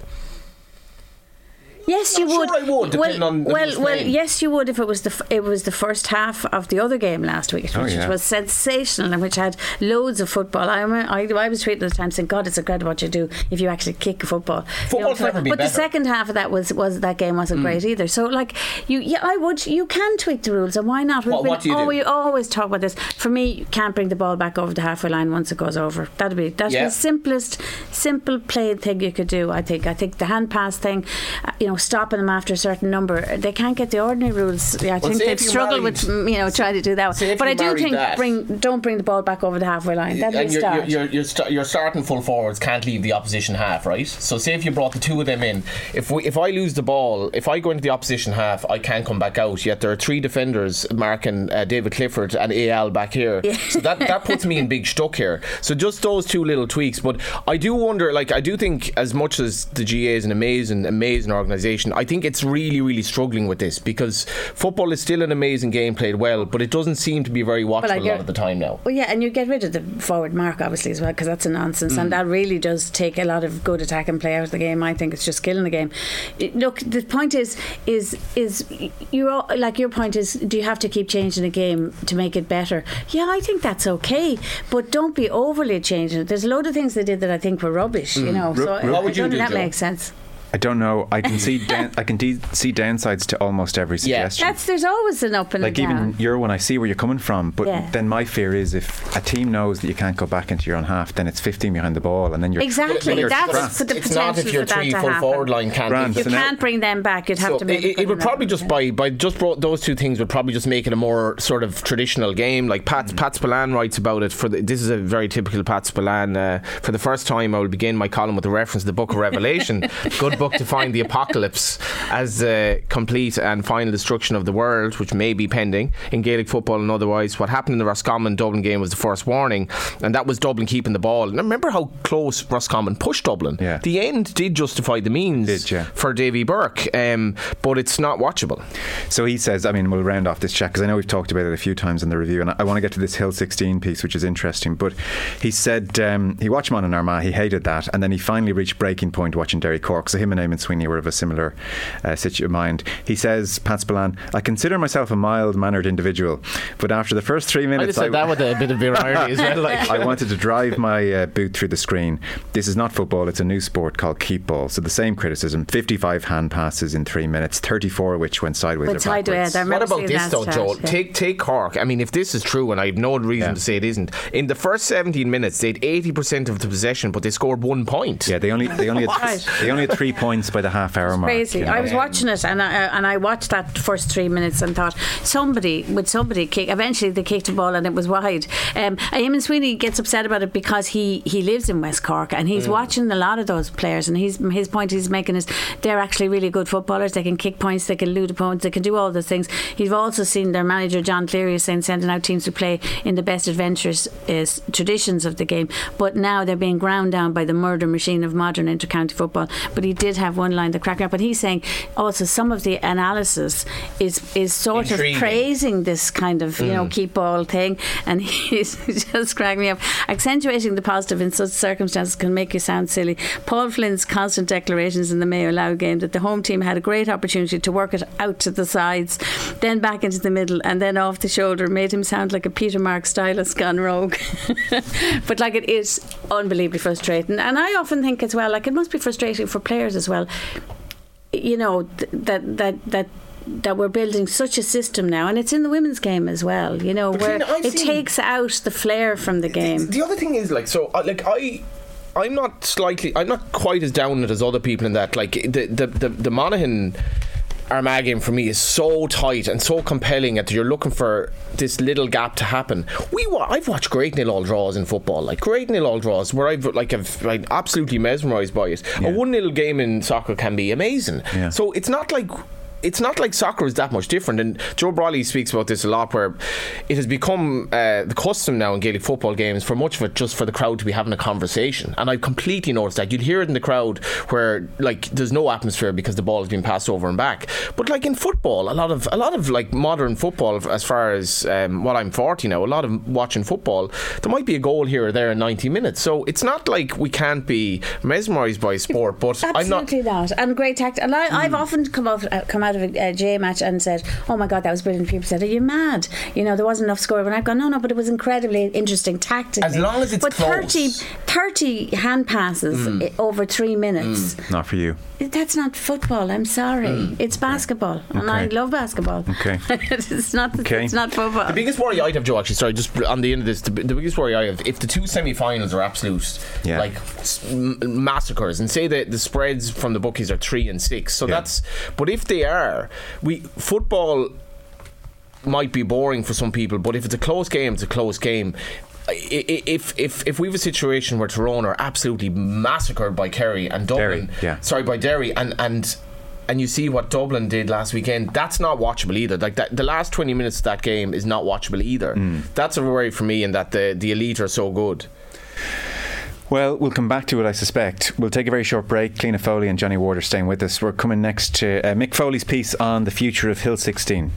Yes, I'm you sure would. I would, depending well, on who's well, well, yes, you would if it was the f- it was the first half of the other game last week, which Oh, yeah. was sensational and which had loads of football. I, remember- I, I was tweeting at the time saying, "God, it's incredible what you do if you actually kick a football." You Football's so- never been but the second half of that was was that game wasn't great either. So, like, you, yeah, I would. You can tweak the rules, and why not? What- been- what do you oh, do? we always talk about this. For me, you can't bring the ball back over the halfway line once it goes over. That'd be that's Yeah. the simplest, simple played thing you could do. I think. I think the hand pass thing, uh, you know, stopping them after a certain number, they can't get the ordinary rules. Yeah, I Well, think they've if struggled married- with you know trying to do that. But I do think that- bring don't bring the ball back over the halfway line. That'd and be a your, start. your, your, your, sta- your starting full forwards can't leave the opposition half, right? So say if you brought the two of them in, if we, if I lose the ball, if I go into the opposition half, I can't come back out. Yet there are three defenders marking uh, David Clifford and AL back here. So that, that puts me in big stuck here. So just those two little tweaks. But I do wonder, like I do think as much as the GA is an amazing, amazing organisation, I think it's really, really struggling with this because football is still an amazing game played well, but it doesn't seem to be very watchable a lot of the time now. Well, yeah, and you get rid of the forward mark obviously as well because that's a nonsense, Mm. and that really does take a lot of good attack and play out of the game. I think it's just killing the game. It- look, the point is, is is you're like your point is, do you have to keep changing the game to make it better? Yeah, I think that's okay, but don't be overly changing it. There's a load of things they did that I think were rubbish. You know, so What I, would I you don't do, think that Joe? makes sense. I don't know. I can see down, I can de- see downsides to almost every Yeah. suggestion. That's there's always an up and like a down. even your one, I see where you're coming from, but Yeah. then my fear is if a team knows that you can't go back into your own half, then it's 15 behind the ball, and then you're Exactly, then you're that's trapped. for the it's not potential if your for three to full happen. forward line can't Grand. leave You So can't bring them back. You'd have So to make it, it would probably just by by just brought those two things would probably just make it a more sort of traditional game. Like Pat Pat Spillane writes about it for the, this is a very typical Pat Spillane. Uh, for the first time, I will begin my column with a reference to the Book of Revelation, good book to find the apocalypse as the complete and final destruction of the world, which may be pending in Gaelic football and otherwise. What happened in the Roscommon Dublin game was the first warning, and that was Dublin keeping the ball. And remember how close Roscommon pushed Dublin. Yeah. The end did justify the means Did, yeah. for Davy Burke, um, but it's not watchable. So he says, I mean, we'll round off this chat because I know we've talked about it a few times in the review, and I, I want to get to this Hill 16 piece, which is interesting. But he said um, he watched Mon and Armagh, he hated that, and then he finally reached breaking point watching Derry Cork. So him and Eamon Sweeney were of a similar uh, situ of mind. He says, Pat Spillane, I consider myself a mild mannered individual, but after the first three I minutes, just said that with a bit of irony as well. Like. I wanted to drive my uh, boot through the screen. This is not football, it's a new sport called keep ball. So the same criticism 55 hand passes in three minutes, 34 of which went sideways But or sideways, backwards. I remember What about this though, stat, Joel? yeah. Take take Cork. I mean, if this is true, and I have no reason Yeah. to say it isn't, in the first 17 minutes, they had 80% of the possession, but they scored one point. Yeah, they only they only had, they only had three points by the half hour mark. crazy. you know. I was watching it and I, and I watched that first three minutes and thought somebody would somebody kick. Eventually they kicked the ball and it was wide. Um, Eamon Sweeney gets upset about it because he he lives in West Cork and he's watching a lot of those players and he's his point he's making is they're actually really good footballers. They can kick points, they can elude opponents, they can do all those things. He's also seen their manager John Cleary saying sending out teams to play in the best adventures is traditions of the game, but now they're being ground down by the murder machine of modern inter-county football. But he did have one line that cracked me up, but he's saying also some of the analysis is is sort Intriguing. of praising this kind of you know mm. keep ball thing, and he's just cracking me up. Accentuating the positive in such circumstances can make you sound silly. Paul Flynn's constant declarations in the Mayo Louth game that the home team had a great opportunity to work it out to the sides, then back into the middle, and then off the shoulder made him sound like a Peter Mark stylist gone rogue. but like it is unbelievably frustrating, and I often think as well, like it must be frustrating for players as well. You know th- that that that. That we're building such a system now, and it's in the women's game as well. You know, But where Trina, I've it takes out the flair from the game. The other thing is like so, uh, like I. I'm not slightly. I'm not quite as down it as other people in that. Like the the the, the Monaghan. Armagh game for me is so tight and so compelling that you're looking for this little gap to happen. We wa- I've watched great nil all draws in football, like great nil all draws where I've like I've like absolutely mesmerised by it. A one nil game in soccer can be amazing. Yeah. So it's not like it's not like soccer is that much different. And Joe Brolly speaks about this a lot, where it has become uh, the custom now in Gaelic football games for much of it just for the crowd to be having a conversation. And I've completely noticed that. You'd hear it in the crowd where like there's no atmosphere because the ball has been passed over and back. But like in football, a lot of a lot of like modern football, as far as um, well, I'm 40 now. A lot of watching football, there might be a goal here or there in 90 minutes. So it's not like we can't be mesmerised by sport. But I'm not. Absolutely not. And great tact. And I, I've often come out uh, come out of a, a J match and said, "Oh my God, that was brilliant." People said, "Are you mad?" You know, there wasn't enough score. And I've gone, "No, no, but it was incredibly interesting tactically." As long as it's but close. 30, 30 hand passes mm. i- over three minutes. Mm. Not for you. That's not football. I'm sorry. Mm. It's basketball, and I love basketball. Okay. it's not. Okay. It's not football. The biggest worry I'd have, Joe, actually, sorry, just on the end of this, the, the biggest worry I have, if the two semi finals are absolute, Yeah. like, massacres, and say that the spreads from the bookies are three and six, so Yeah. that's, but if they are, we, football might be boring for some people, but if it's a close game, it's a close game. If if if we have a situation where Tyrone are absolutely massacred by Kerry and Dublin, Derry, yeah. sorry by Derry, and and and you see what Dublin did last weekend, that's not watchable either. Like that, the last twenty minutes of that game is not watchable either. Mm. That's a worry for me, in that the the elite are so good. Well, we'll come back to it, I suspect. We'll take a very short break. Cliona Foley and Johnny Ward are staying with us. We're coming next to uh, Mick Foley's piece on the future of Hill 16.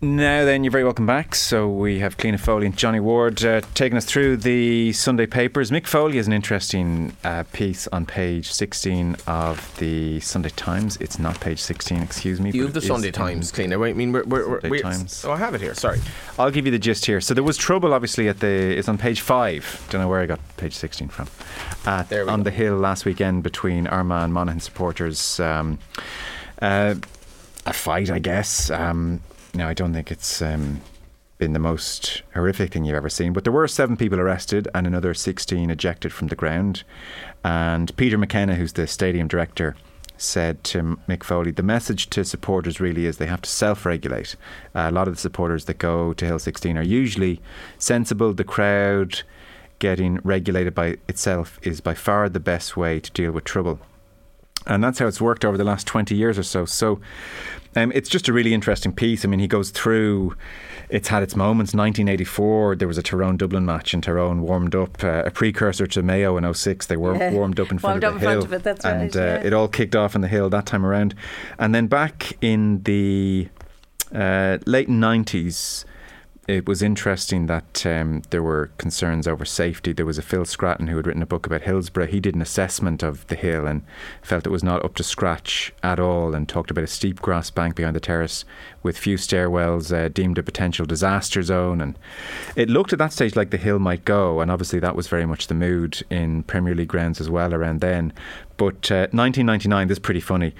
Now then, you're very welcome back. So we have Cliona Foley and Johnny Ward uh, taking us through the Sunday papers. Mick Foley has an interesting uh, piece on page 16 of the Sunday Times. It's not page 16, excuse me. You have the Sunday Times, clean. I mean, we're, we're, we're, we're- Times. Oh, I have it here. Sorry. I'll give you the gist here. So there was trouble, obviously, at the. It's on page five. Don't know where I got page sixteen from. At, There we on go. the hill last weekend between Armagh and Monaghan supporters. Um, uh, a fight, I guess. Um, now I don't think it's. Um, been the most horrific thing you've ever seen. But there were seven people arrested and another 16 ejected from the ground. And Peter McKenna, who's the stadium director, said to Mick Foley, the message to supporters really is they have to self regulate. Uh, a lot of the supporters that go to Hill 16 are usually sensible. The crowd getting regulated by itself is by far the best way to deal with trouble and that's how it's worked over the last 20 years or so. So um, it's just a really interesting piece. I mean, he goes through, it's had its moments. 1984, there was a Tyrone Dublin match, and Tyrone warmed up, uh, a precursor to Mayo in 06. They were Yeah. warmed up in front Warmed of the in hill. front of it, that's and right, uh, yeah. it all kicked off in the hill that time around. And then back in the uh, late 90s, it was interesting that um, there were concerns over safety. There was a Phil Scraton who had written a book about Hillsborough. He did an assessment of the hill and felt it was not up to scratch at all and talked about a steep grass bank behind the terrace with few stairwells, uh, deemed a potential disaster zone. And it looked at that stage like the hill might go. And obviously, that was very much the mood in Premier League grounds as well around then. But uh, 1999, this is pretty funny.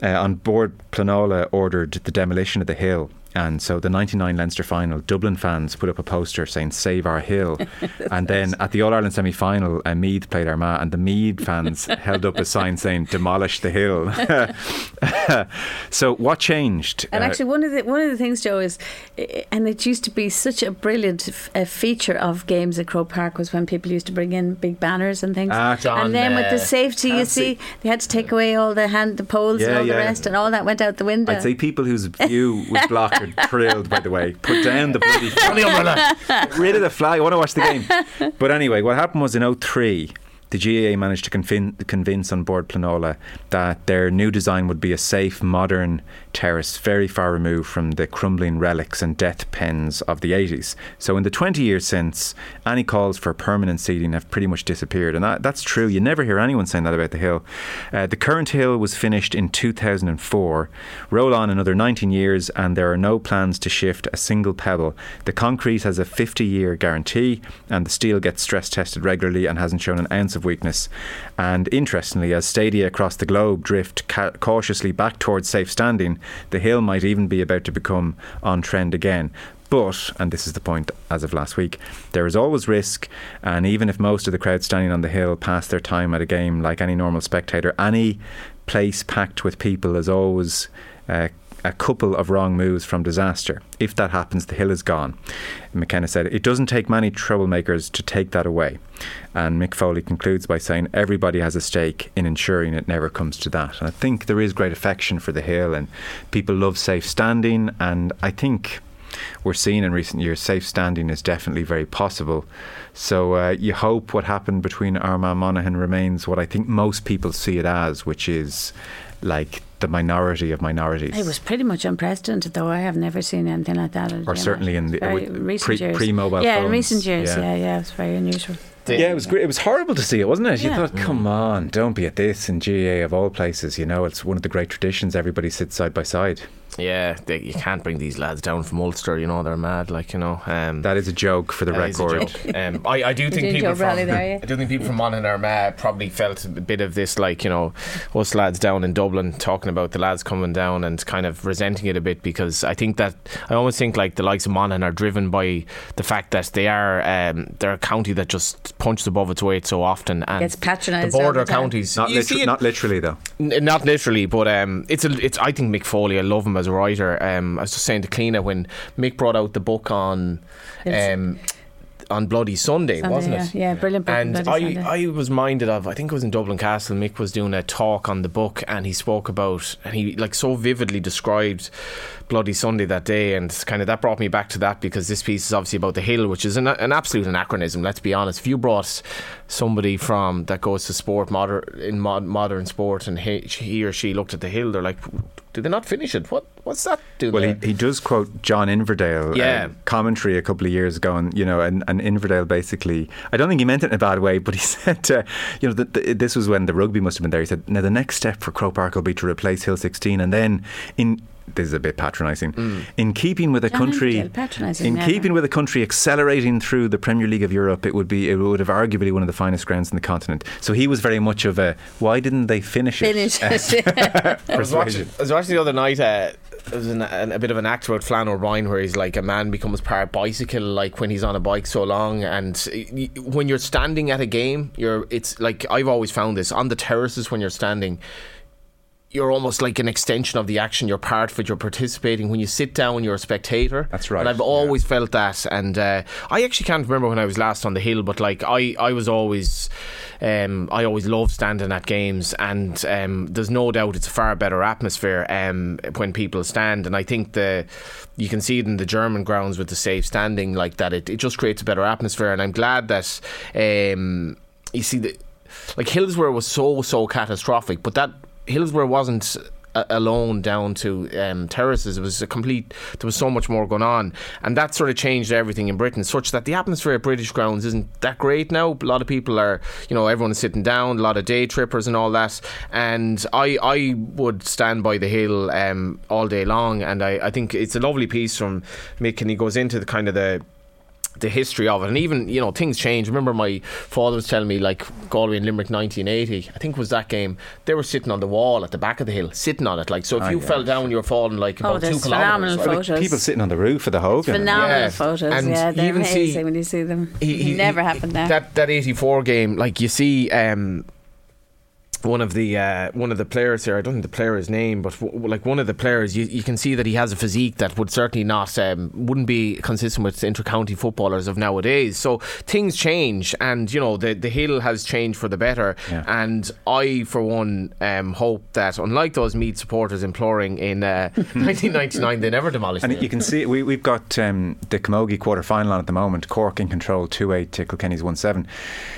Uh, on board, Planola ordered the demolition of the hill. And so the 99 Leinster final, Dublin fans put up a poster saying "Save our hill," and then at the All Ireland semi final, uh, Meath played Armagh, and the Meath fans held up a sign saying "Demolish the hill." so what changed? And Uh, actually, one of the one of the things, Joe, is, eh, and it used to be such a brilliant f- uh, feature of games at Croke Park was when people used to bring in big banners and things. Ah, John, and then with the safety, you see, they had to take away all the hand, the poles, and all yeah. the rest, and all that went out the window. I'd say people whose view was blocked are thrilled. By the way, put down the bloody flag. Get rid of the flag. I want to watch the game. But anyway, what happened was in 03, the GAA managed to convin- convince An Bord Pleanála that their new design would be a safe, modern terrace, very far removed from the crumbling relics and death pens of the 80s. So, in the 20 years since, any calls for permanent seating have pretty much disappeared. And that, that's true. You never hear anyone saying that about the hill. Uh, the current hill was finished in 2004. Roll on another 19 years, and there are no plans to shift a single pebble. The concrete has a 50 year guarantee, and the steel gets stress tested regularly and hasn't shown an ounce of weakness. And interestingly, as stadia across the globe drift ca- cautiously back towards safe standing, the hill might even be about to become on trend again. But, and this is the point as of last week, there is always risk. And even if most of the crowd standing on the hill pass their time at a game like any normal spectator, any place packed with people is always. Uh, a couple of wrong moves from disaster. If that happens, the hill is gone. McKenna said, It doesn't take many troublemakers to take that away. And Mick Foley concludes by saying, Everybody has a stake in ensuring it never comes to that. And I think there is great affection for the hill, and people love safe standing. And I think we're seeing in recent years safe standing is definitely very possible. So uh, you hope what happened between Armagh Monaghan remains what I think most people see it as, which is like the minority of minorities. It was pretty much unprecedented, though. I have never seen anything like that. Or certainly in the very with recent pre, years. pre-mobile yeah, phones. in recent years. Yeah. Yeah, yeah, it's very unusual. Yeah, it was great. It was horrible to see it, wasn't it? You Yeah. thought, come mm. on, don't be at this in GA of all places. You know, it's one of the great traditions. Everybody sits side by side. Yeah, they, you can't bring these lads down from Ulster. You know they're mad. Like you know. Um, That is a joke for the That is a record. Um, I, I do think people from Bradley there, yeah? I do think people from Monaghan are mad. probably felt a bit of this, like you know, us lads down in Dublin talking about the lads coming down and kind of resenting it a bit because I think that I almost think like the likes of Monaghan are driven by the fact that they are um, they're a county that just punches above its weight so often and Gets patronised The all border the time. counties, Not, liter- it- not literally, though. N- not literally, but um, it's a, it's. I think Mick Foley. I love him as a writer. Um, I was just saying to Cliona when Mick brought out the book on, um, on Bloody Sunday, Sunday, wasn't yeah. it? Yeah, brilliant book And I, Sunday. I was minded of. I think it was in Dublin Castle. Mick was doing a talk on the book, and he spoke about, and he like so vividly described Bloody Sunday that day, and kind of that brought me back to that because this piece is obviously about the hill, which is an, an absolute anachronism. Let's be honest. If you brought somebody from that goes to sport modern in mod, modern sport, and he, he or she looked at the hill, they're like, did they not finish it? What what's that doing Well, there? he, he does quote John Inverdale Yeah. uh, commentary a couple of years ago, and you know, and, and Inverdale basically, I don't think he meant it in a bad way, but he said, uh, you know, that the, this was when the rugby must have been there. He said, now the next step for Croke Park will be to replace Hill 16, and then in this is a bit patronising. Mm. In keeping with a John country, patronising, in never. keeping with a country accelerating through the Premier League of Europe, it would be it would have arguably one of the finest grounds in the continent. So he was very much of a why didn't they finish it? Finish it. I was watching. I was watching the other night. Uh, there was an, an, a bit of an act about Flann O'Brien where he's like a man becomes part bicycle, like when he's on a bike so long, and y- y- when you're standing at a game, you're. It's like I've always found this on the terraces when you're standing. You're almost like an extension of the action. You're part of it. You're participating. When you sit down, you're a spectator. That's right, And I've yeah. always felt that. And uh, I actually can't remember when I was last on the hill, but like I, I was always, um, I always loved standing at games, and um, there's no doubt it's a far better atmosphere um, when people stand. And I think the, you can see it in the German grounds with the safe standing like that. It, it just creates a better atmosphere, and I'm glad that, um, you see the, like Hillsborough was so so catastrophic, but that Hillsborough wasn't a- alone down to um, terraces. It was a complete. There was so much more going on, and that sort of changed everything in Britain, such that the atmosphere at British grounds isn't that great now. A lot of people are, you know, everyone is sitting down. A lot of day trippers and all that. And I, I would stand by the hill um, all day long, and I, I think it's a lovely piece from Mick, and he goes into the kind of the the history of it, and even you know things change. Remember, my father was telling me like Galway and Limerick 1980, I think was that game. They were sitting on the wall at the back of the hill, sitting on it. Like so, if Ah, you yeah. fell down, you were falling like Oh, about two there's kilometers. phenomenal right? photos. People sitting on the roof of the Hogan. Phenomenal Yeah. photos. And yeah, you they're even see- when you see them. He- he- Never he- happened there. That that 84 game, like you see. Um, one of the uh, one of the players here, I don't think the player's name, but w- like one of the players, you, you can see that he has a physique that would certainly not um, wouldn't be consistent with inter-county footballers of nowadays. So things change, and you know the the hill has changed for the better. Yeah. And I, for one, um, hope that unlike those Meath supporters imploring in uh, 1999, they never demolished And it. you can see we, we've got um, the Camogie quarter final on at the moment. Cork in control, two eight to Kilkenny's one seven.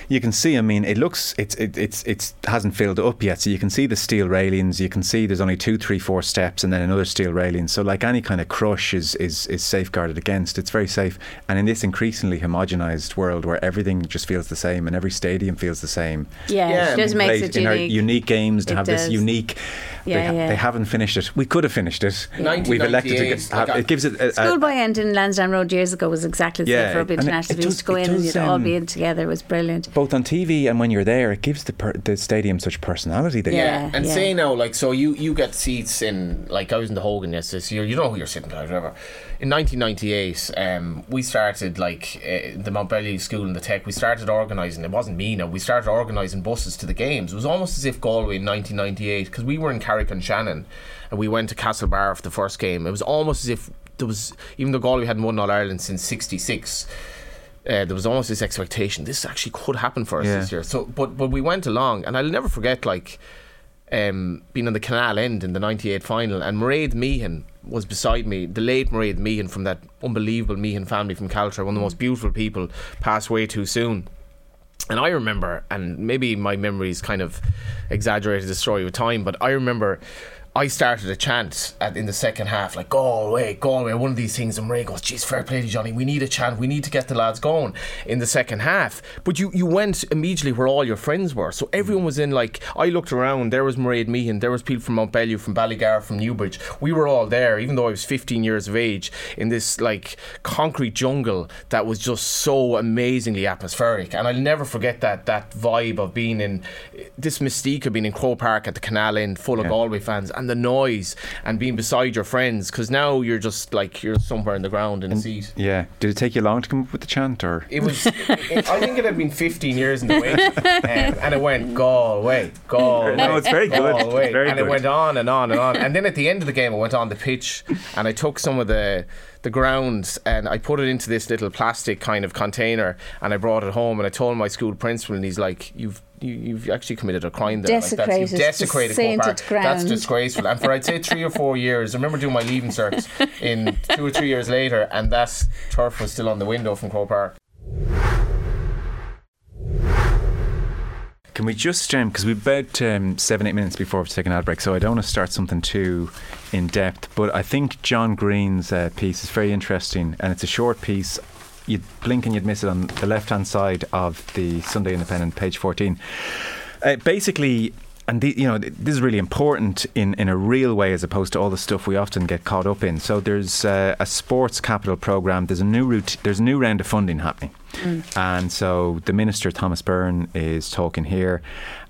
You can see. I mean, it looks it's it, it's it's hasn't filled up yet. So you can see the steel railings. You can see there's only two, three, four steps, and then another steel railing. So like any kind of crush is is is safeguarded against. It's very safe. And in this increasingly homogenized world where everything just feels the same and every stadium feels the same. yeah, Yeah. it just makes Played it in our unique. unique games to It have this does. unique. they, Yeah, ha- yeah. they haven't finished it. We could have finished it. We've elected to. 1998, Get, have, like it gives it. A, a, Schoolboy End in Lansdowne Road years ago was exactly the Yeah, same for Rugby and it- International. it we used to go it in and you'd all um, be in together. It was brilliant. both on TV and when you're there, it gives the per- the stadium such personality they Yeah. get. And yeah. say now, like, so you, you get seats in, like, I was in the Hogan yes this year. You know who you're sitting by, whatever. In 1998, um, we started, like, uh, the Mountbellew School and the Tech, we started organising, it wasn't me now, we started organising buses to the games. It was almost as if Galway in 1998, because we were in Carrick and Shannon, and we went to Castlebar for the first game. It was almost as if there was, even though Galway hadn't won All Ireland since 66, uh, there was almost this expectation this actually could happen for us Yeah. this year. So, but but we went along, and I'll never forget like um, being on the canal end in the '98 final, and Mairead Meehan was beside me. The late Mairead Meehan from that unbelievable Meehan family from Caltra, one of the most beautiful people, passed way too soon. And I remember, and maybe my memories kind of exaggerated the story with time, but I remember I started a chant at, in the second half, like, go away, go away, one of these things. And Ray goes, geez, fair play to Johnny, we need a chant, we need to get the lads going in the second half. But you, you went immediately where all your friends were. So everyone was in, like, I looked around, there was Mairead Meehan, there was people from Mountbellew, from Ballygar, from Newbridge. We were all there, even though I was 15 years of age, in this, like, concrete jungle that was just so amazingly atmospheric. And I'll never forget that, that vibe of being in, this mystique of being in Croke Park at the canal end, full of Galway fans, and the noise, and being beside your friends, because now you're just, like, you're somewhere in the ground in a seat. Yeah. Did it take you long to come up with the chant, or It was. it, I think it had been 15 years in the wait, um, and it went Galway, Galway. No, it's very good. Galway. Very and good. it went on and on and on. And then at the end of the game, I went on the pitch, and I took some of the the grounds and I put it into this little plastic kind of container, and I brought it home, and I told my school principal, and he's like, "You've." You, you've actually committed a crime there. Like, that's, you've Desecrated, desecrated Park. That's disgraceful. And for I'd say three or four years, I remember doing my leaving cert in two or three years later, and that turf was still on the window from Croke Park. Can we just, because we've about um, seven, eight minutes before we take an ad break, so I don't want to start something too in depth, but I think John Greene's uh, piece is very interesting, and it's a short piece. You'd blink and you'd miss it on the left hand side of the Sunday Independent, page 14. Uh, basically, and the, you know this is really important in, in a real way as opposed to all the stuff we often get caught up in. So there's uh, a sports capital program. There's a new route. There's a new round of funding happening, and so the minister Thomas Byrne is talking here.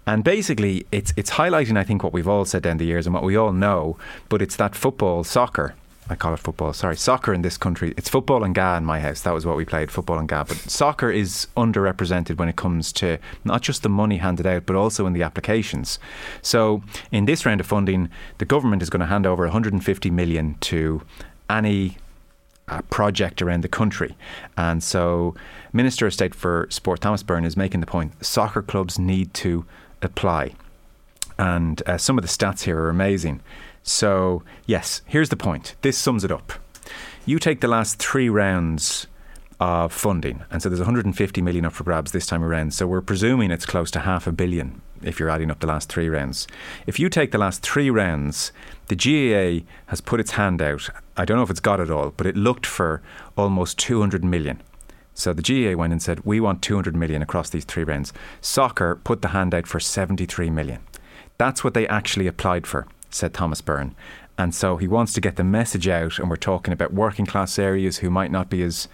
And basically, it's it's highlighting, I think, what we've all said down the years and what we all know. But it's that football, soccer, I call it football. Sorry, soccer in this country. It's football and ga in my house. That was what we played, football and ga. But soccer is underrepresented when it comes to not just the money handed out, but also in the applications. So in this round of funding, the government is going to hand over 150 million to any uh, project around the country. And so, Minister of State for Sport Thomas Byrne is making the point: soccer clubs need to apply and uh, some of the stats here are amazing. So, yes, here's the point. This sums it up. You take the last three rounds of funding, and so there's 150 million up for grabs this time around. So we're presuming it's close to half a billion if you're adding up the last three rounds. If you take the last three rounds, the GAA has put its hand out. I don't know if it's got it all, but it looked for almost 200 million. So the GAA went and said, we want 200 million across these three rounds. Soccer put the hand out for 73 million. That's what they actually applied for, said Thomas Byrne. And so he wants to get the message out, and we're talking about working class areas who might not be as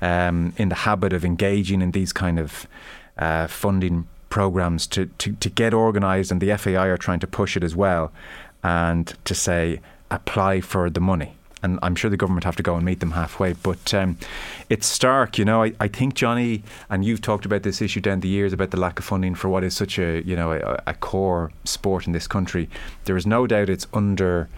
um, in the habit of engaging in these kind of uh, funding programs to, to, to get organised, and the FAI are trying to push it as well, and to say, apply for the money and I'm sure the government have to go and meet them halfway. But um, it's stark, you know. I, I think Johnny and you've talked about this issue down the years about the lack of funding for what is such a you know a, a core sport in this country. There is no doubt it's under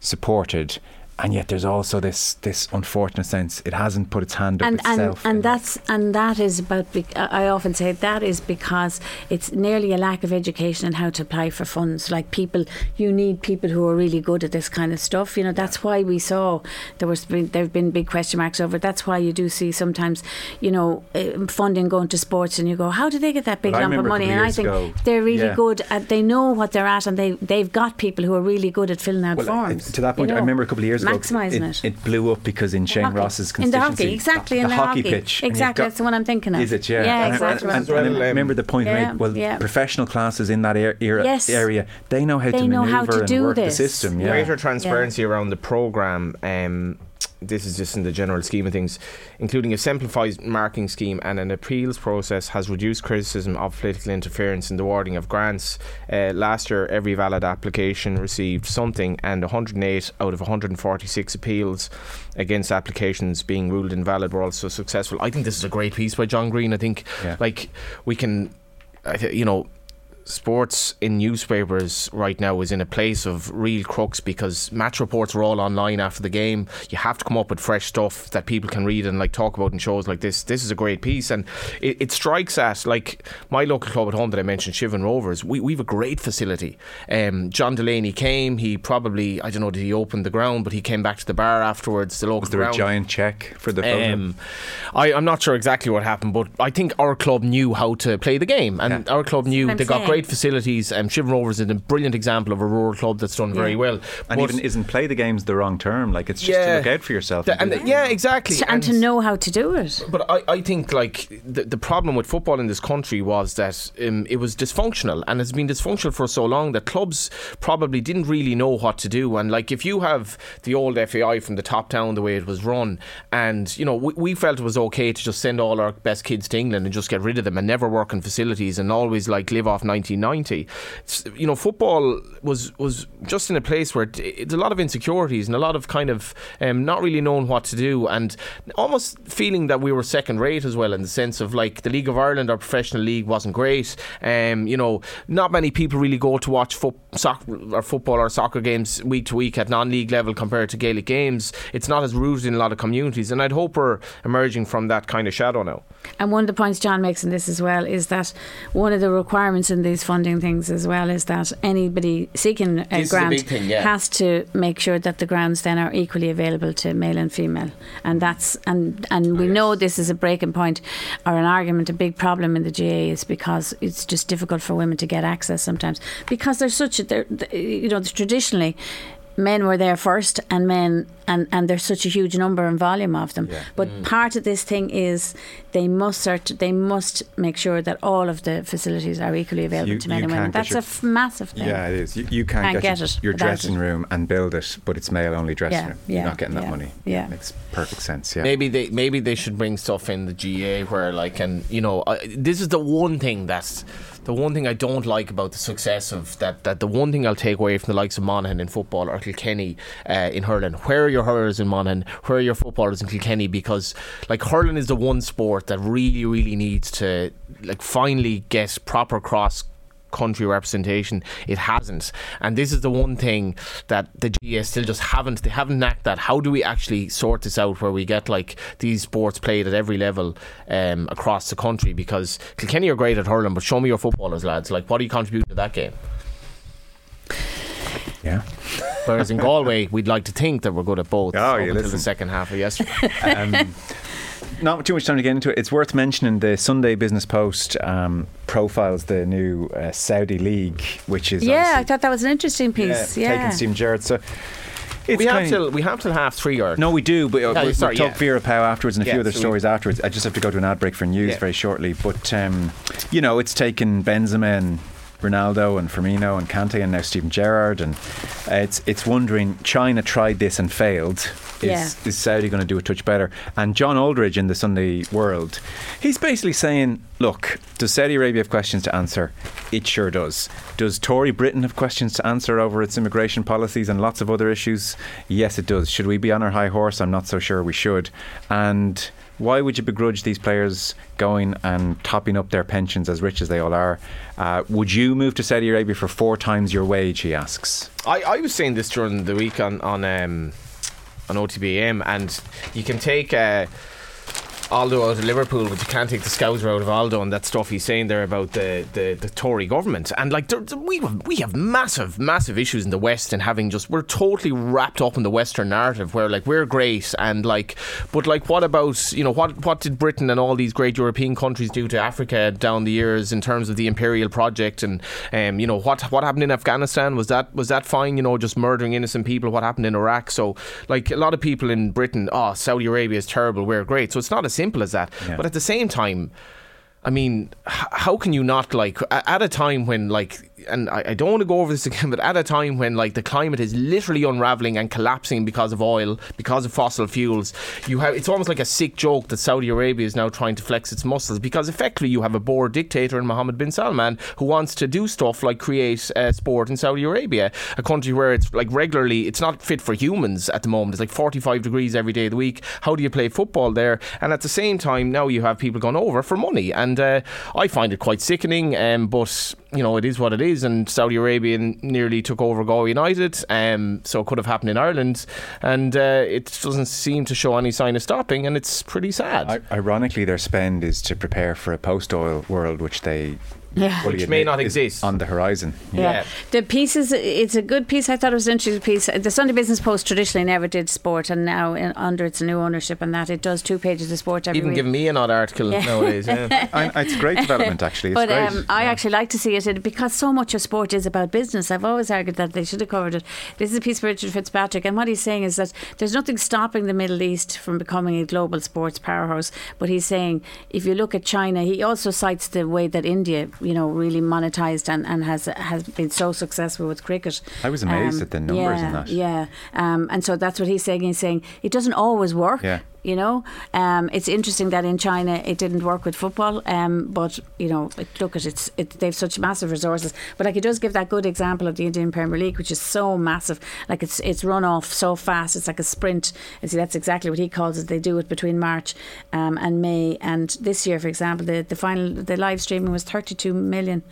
supported. And yet, there's also this this unfortunate sense it hasn't put its hand up and and, itself. and that's and that is about. bec- I often say that is because it's nearly a lack of education in how to apply for funds. Like people, you need people who are really good at this kind of stuff. You know, that's why we saw there was there have been big question marks over. it. That's why you do see sometimes, you know, uh, funding going to sports, and you go, how do they get that big Well, lump of money? And I think ago- they're really yeah. good. At, they know what they're at, and they they've got people who are really good at filling out Well, forms. to that point, you I remember a couple of years ago, maximising it. it blew up because in Shane hockey. Ross's In the constituency, hockey, exactly, the, in the hockey, hockey. pitch, Exactly, got- that's the one I'm thinking of. Is it? Yeah, Yeah, And I- exactly And, right. and Well, I remember the point yeah, made. Well, yeah. professional classes in that ar- era, Yes. area, they know how They to know maneuver how to and do work this. the system. Yeah. greater transparency around the program. Um, this is just in the general scheme of things, including a simplified marking scheme and an appeals process, has reduced criticism of political interference in the awarding of grants. Uh, last year, every valid application received something, and 108 out of 146 appeals against applications being ruled invalid were also successful. I think this is a great piece by John Greene. I think, Yeah. like, we can, I th- you know, sports in newspapers right now is in a place of real crux because match reports are all online after the game. You have to come up with fresh stuff that people can read and like talk about in shows like this. This is a great piece, and it, it strikes at like my local club at home that I mentioned, Shiven Rovers. We we have a great facility. Um, John Delaney came. He probably I don't know did he open the ground, but he came back to the bar afterwards. The local Was there a giant check for the photo? Um, I, I'm not sure exactly what happened, but I think our club knew how to play the game, and Yeah. our club knew I'm they got saying. Great facilities. Um, Shiven Rovers is a brilliant example of a rural club that's done very Yeah. well. and But- even isn't play the game's the wrong term. Like it's just to look out for yourself. the- and do that. yeah, exactly, and to know how to do it. But I, I think like the, the problem with football in this country was that um, it was dysfunctional and it's been dysfunctional for so long that clubs probably didn't really know what to do and like if you have the old FAI from the top down the way it was run and you know we, we felt it was okay to just send all our best kids to England and just get rid of them and never work in facilities and always like live off 1990 It's- you know football was was just in a place where it, it's a lot of insecurities and a lot of kind of um, not really knowing what to do and almost feeling that we were second rate as well in the sense of like the League of Ireland, our professional league, wasn't great. Um, you know, not many people really go to watch fo- soc- or football or soccer games week to week at non-league level compared to Gaelic games. It's not as rooted in a lot of communities, and I'd hope we're emerging from that kind of shadow now. And one of the points John makes in this as well is that one of the requirements in these funding things as well is that anybody seeking a This grant thing, yeah. has to make sure that the grants then are equally available to male and female. And that's and and we know this is a breaking point or an argument. A big problem in the GA is because it's just difficult for women to get access sometimes because there's such a you know traditionally. Men were there first, and men, and, and there's such a huge number and volume of them. Yeah. But Mm. part of this thing is they must cert- they must make sure that all of the facilities are equally available You- to men and women. That's your- a f- massive thing. Yeah, it is. You, you can't, Can't get, get it your dressing it. room and build it, but it's male only dressing Yeah, room. yeah, You're not getting that yeah, money. yeah. makes perfect sense. Yeah. Maybe they maybe they should bring stuff in the GA where like and you know uh, this is the one thing that's the one thing I don't like about the success of that that the one thing I'll take away from the likes of Monaghan in football or Kilkenny uh, in hurling. Where are your hurlers in Monaghan? Where are your footballers in Kilkenny? Because like hurling is the one sport that really really needs to like finally get proper cross country representation. It hasn't, and this is the one thing that the GS still just haven't. They haven't knacked that. How do we actually sort this out where we get like these sports played at every level um, across the country? Because Kilkenny are great at hurling, but show me your footballers, lads. Like, what do you contribute to that game? Yeah. Whereas in Galway, we'd like to think that we're good at both. Oh, up yeah, until listen. the second half of yesterday. Um, not too much time to get into it. It's worth mentioning the Sunday Business Post um, profiles the new uh, Saudi League, which is Yeah, I thought that was an interesting piece. Yeah, taking Steven Gerrard. So it's we have till we have till half three or No, we do, but uh, Yeah, we'll, sorry, we'll talk yeah. Vera Pauw afterwards and a Yeah, few other so we- stories afterwards. I just have to go to an ad break for news Yeah. very shortly. But, um, you know, it's taken Benzema and Ronaldo and Firmino and Kante and now Steven Gerrard. And uh, it's it's wondering, China tried this and failed. Is, Yeah. is Saudi going to do a touch better? And John Aldridge in the Sunday World, he's basically saying, look, does Saudi Arabia have questions to answer? It sure does. Does Tory Britain have questions to answer over its immigration policies and lots of other issues? Yes, it does. Should we be on our high horse? I'm not so sure we should. And why would you begrudge these players going and topping up their pensions as rich as they all are? Uh, would you move to Saudi Arabia for four times your wage? He asks. I, I was saying this during the week on on um, on OTB AM, and you can take uh, Aldo out of Liverpool, but you can't take the Scouser out of Aldo and that stuff he's saying there about the, the, the Tory government. And like there, we have, we have massive massive issues in the West and having just we're totally wrapped up in the Western narrative where like we're great and like but like what about you know what what did Britain and all these great European countries do to Africa down the years in terms of the imperial project and um, you know what what happened in Afghanistan? Was that was that fine you know just murdering innocent people? What happened in Iraq? So like a lot of people in Britain oh Saudi Arabia is terrible we're great. So it's not as simple as that Yeah. but at the same time I mean, h- how can you not like at a time when like and I, I don't want to go over this again, but at a time when like the climate is literally unraveling and collapsing because of oil, because of fossil fuels, you have it's almost like a sick joke that Saudi Arabia is now trying to flex its muscles because effectively you have a bored dictator in Mohammed bin Salman who wants to do stuff like create uh, sport in Saudi Arabia, a country where it's like regularly it's not fit for humans at the moment. It's like 45 degrees every day of the week. How do you play football there? And at the same time, now you have people going over for money, and uh, I find it quite sickening. Um, but you know, it is what it is, and Saudi Arabia nearly took over Galway United, um, so it could have happened in Ireland, and uh, it doesn't seem to show any sign of stopping, and it's pretty sad. I- ironically, their spend is to prepare for a post-oil world, which they Yeah. fully Which may not exist. on the horizon. Yeah. Yeah. The piece is, it's a good piece. I thought it was an interesting piece. The Sunday Business Post traditionally never did sport, and now in, under its new ownership and that, it does two pages of sport every Even week. give me an odd article nowadays. Yeah. I, it's a great development, actually. It's but great. um, I actually like to see it because so much of sport is about business. I've always argued that they should have covered it. This is a piece by Richard Fitzpatrick, and what he's saying is that there's nothing stopping the Middle East from becoming a global sports powerhouse. But he's saying if you look at China, he also cites the way that India, you know, really monetized and, and has has been so successful with cricket. I was amazed at the numbers yeah, in that. Yeah, um, and so that's what he's saying. He's saying it doesn't always work. Yeah. You know, um, it's interesting that in China it didn't work with football, um, but you know, it, look at it's it, they've such massive resources. But like it does give that good example of the Indian Premier League, which is so massive. Like it's it's run off so fast. It's like a sprint. And see, that's exactly what he calls it. They do it between March um, and May. And this year, for example, the the final the live streaming was 32 million.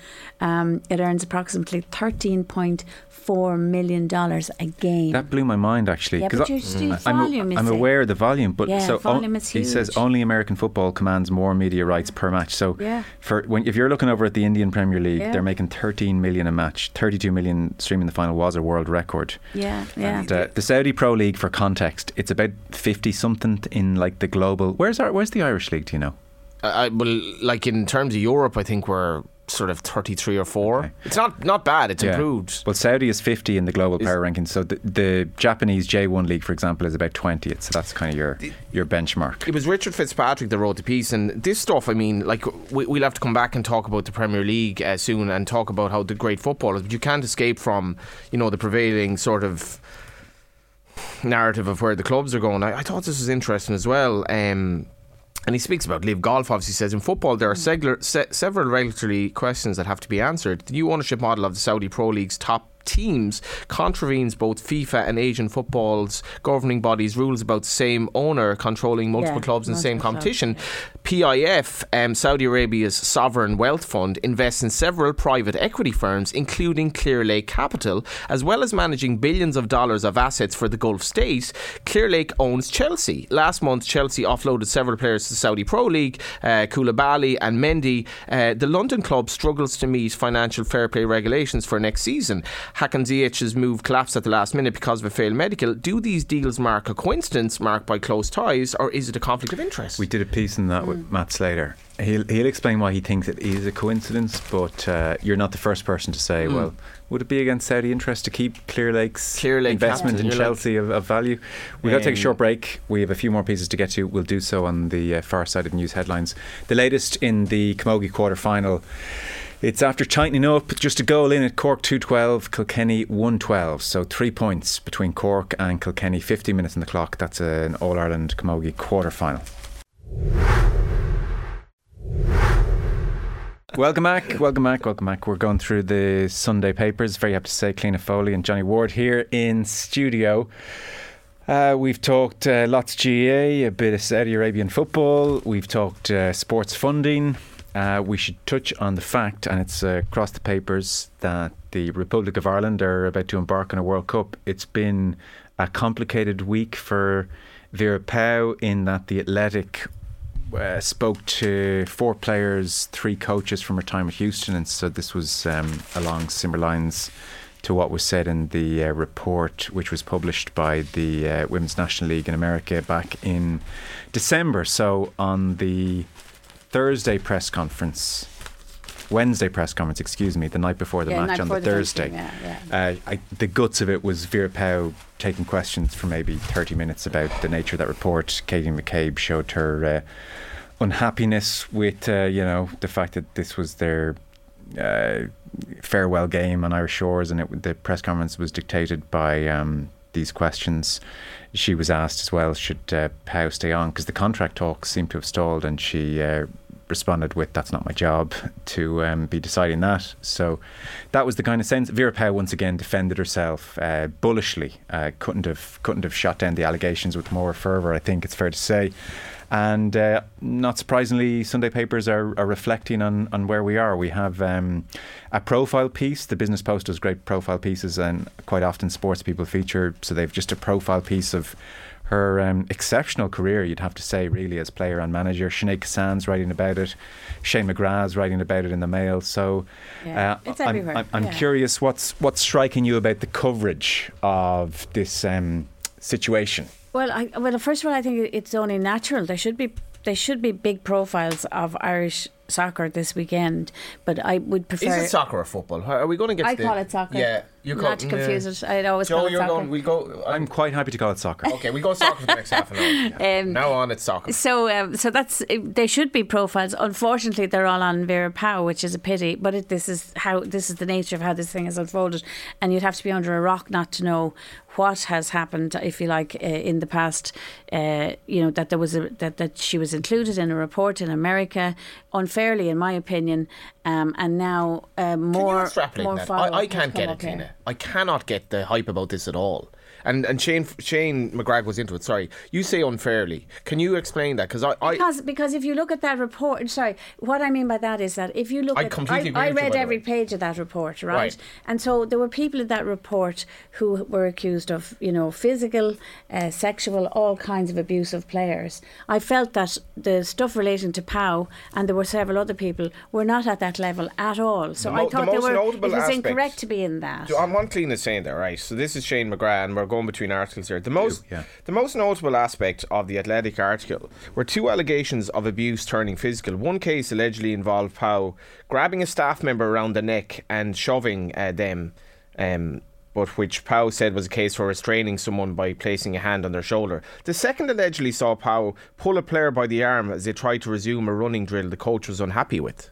Um, it earns approximately 13.4 million dollars a game. That blew my mind actually. Yeah, 'cause but I- you're still- I'm, I'm aware of the volume, but Yeah, so o- volume is he says only American football commands more media rights per match. So Yeah. for when if you're looking over at the Indian Premier League, Yeah. they're making 13 million a match. 32 million streaming the final was a world record. yeah, yeah. And uh, the Saudi Pro League, for context, it's about 50 something in like the global. Where's our Where's the Irish League? Do you know? I, I- well, like in terms of Europe, I think we're sort of 33 or 4. Okay. It's not not bad. It's Yeah. improved. Well, Saudi is 50 in the global Is- power rankings. So the, the Japanese J1 league, for example, is about 20th. So that's kind of your your benchmark. It was Richard Fitzpatrick that wrote the piece, and this stuff. I mean, like we, we'll have to come back and talk about the Premier League uh, soon, and talk about how the great football is. But you can't escape from, you know, the prevailing sort of narrative of where the clubs are going. I, I thought this was interesting as well. Um, and he speaks about live golf. Obviously, says in football there are segler, se- several regulatory questions that have to be answered. The new ownership model of the Saudi Pro League's top teams contravenes both FIFA and Asian football's governing bodies' rules about the same owner controlling multiple Yeah, clubs in the same multiple clubs, competition. PIF, um, Saudi Arabia's sovereign wealth fund, invests in several private equity firms, including Clearlake Capital, as well as managing billions of dollars of assets for the Gulf state. Clearlake owns Chelsea. Last month, Chelsea offloaded several players to the Saudi Pro League, uh, Koulibaly and Mendy. Uh, the London club struggles to meet financial fair play regulations for next season. Hakim Ziyech's move collapsed at the last minute because of a failed medical. Do these deals mark a coincidence marked by close ties, or is it a conflict of interest? We did a piece on that Matt Slater. He'll, he'll explain why he thinks it is a coincidence, but uh, you're not the first person to say, well, would it be against Saudi interest to keep Clearlake's Clear Lake investment Capital, in you're like- Chelsea of, of value? We've got to take a Um, short break. We have a few more pieces to get to. We'll do so on the uh, far side of news headlines. The latest in the Camogie quarter final. It's after tightening up, just a goal in at Cork 212, Kilkenny 112. So three points between Cork and Kilkenny, 50 minutes on the clock. That's an All Ireland Camogie quarter final. Welcome back, welcome back, welcome back. We're going through the Sunday papers. Very happy to say Cliona Foley and Johnny Ward here in studio. Uh, we've talked uh, lots GA, a bit of Saudi Arabian football. We've talked uh, sports funding. Uh, we should touch on the fact, and it's uh, across the papers, that the Republic of Ireland are about to embark on a World Cup. It's been a complicated week for Vera Pauw in that the Athletic uh, spoke to four players, three coaches from her time at Houston, and so this was um, along similar lines to what was said in the uh, report, which was published by the uh, Women's National League in America back in December. So on the Thursday press conference, Wednesday press conference, excuse me, the night before the Yeah, match on the the Thursday. game, yeah, yeah. Uh, I, the guts of it was Vera Pauw taking questions for maybe 30 minutes about the nature of that report. Katie McCabe showed her uh, unhappiness with, uh, you know, the fact that this was their uh, farewell game on Irish shores, and it, the press conference was dictated by um, these questions. She was asked as well, should uh, Pauw stay on? Because the contract talks seem to have stalled, and she uh, responded with, "That's not my job to um, be deciding that." So that was the kind of sense. Vera Pauw once again defended herself uh, bullishly. Uh, couldn't have couldn't have shot down the allegations with more fervour. I think it's fair to say. And uh, not surprisingly, Sunday papers are, are reflecting on, on where we are. We have um, a profile piece. The Business Post does great profile pieces, and quite often sports people feature. So they've just a profile piece of her um, exceptional career, you'd have to say, really, as player and manager. Sinead Kissane's writing about it. Shane McGrath's writing about it in the Mail. So Yeah, uh, it's I'm. I'm, I'm Yeah. curious what's, what's striking you about the coverage of this um, situation? Well, I, well, first of all, I think it's only natural. There should be there should be big profiles of Irish soccer this weekend, but I would prefer. Is it soccer or football? Are we going to get? I to the- call it soccer. Yeah, you call Not to confuse it. I'd always Joe, call it you're soccer. going. We go. I'm quite happy to call it soccer. Okay, we go soccer for the next half an hour. Um, now on, it's soccer. So, um, so that's they should be profiles. Unfortunately, they're all on Vera Pauw, which is a pity. But it, this is how this is the nature of how this thing has unfolded, and you'd have to be under a rock not to know what has happened, if you like, uh, in the past. Uh, you know that there was a that, that she was included in a report in America unfairly, in my opinion, um, and now uh, Can you more extrapolate more that? I, I can't get it. Tina. I cannot get the hype about this at all. And and Shane Shane McGrath was into it. Sorry, you say unfairly. Can you explain that? Because I, I Because because if you look at that report, sorry, what I mean by that is that if you look I at, completely agree I, with you, read every page of that report, right? Right. And so there were people in that report who were accused of, you know, physical, uh, sexual, all kinds of abuse of players. I felt that the stuff relating to Pauw and there were several other people were not at that level at all. So The mo- I thought the they were. It was aspect- incorrect to be in that. I'm one clean is saying that, right? So this is Shane McGrath, and we're going between articles here. The most, yeah. the most notable aspect of the Athletic article were two allegations of abuse turning physical. One case allegedly involved Pauw grabbing a staff member around the neck and shoving uh, them. Um, but which Pauw said was a case for restraining someone by placing a hand on their shoulder. The second allegedly saw Pauw pull a player by the arm as they tried to resume a running drill the coach was unhappy with.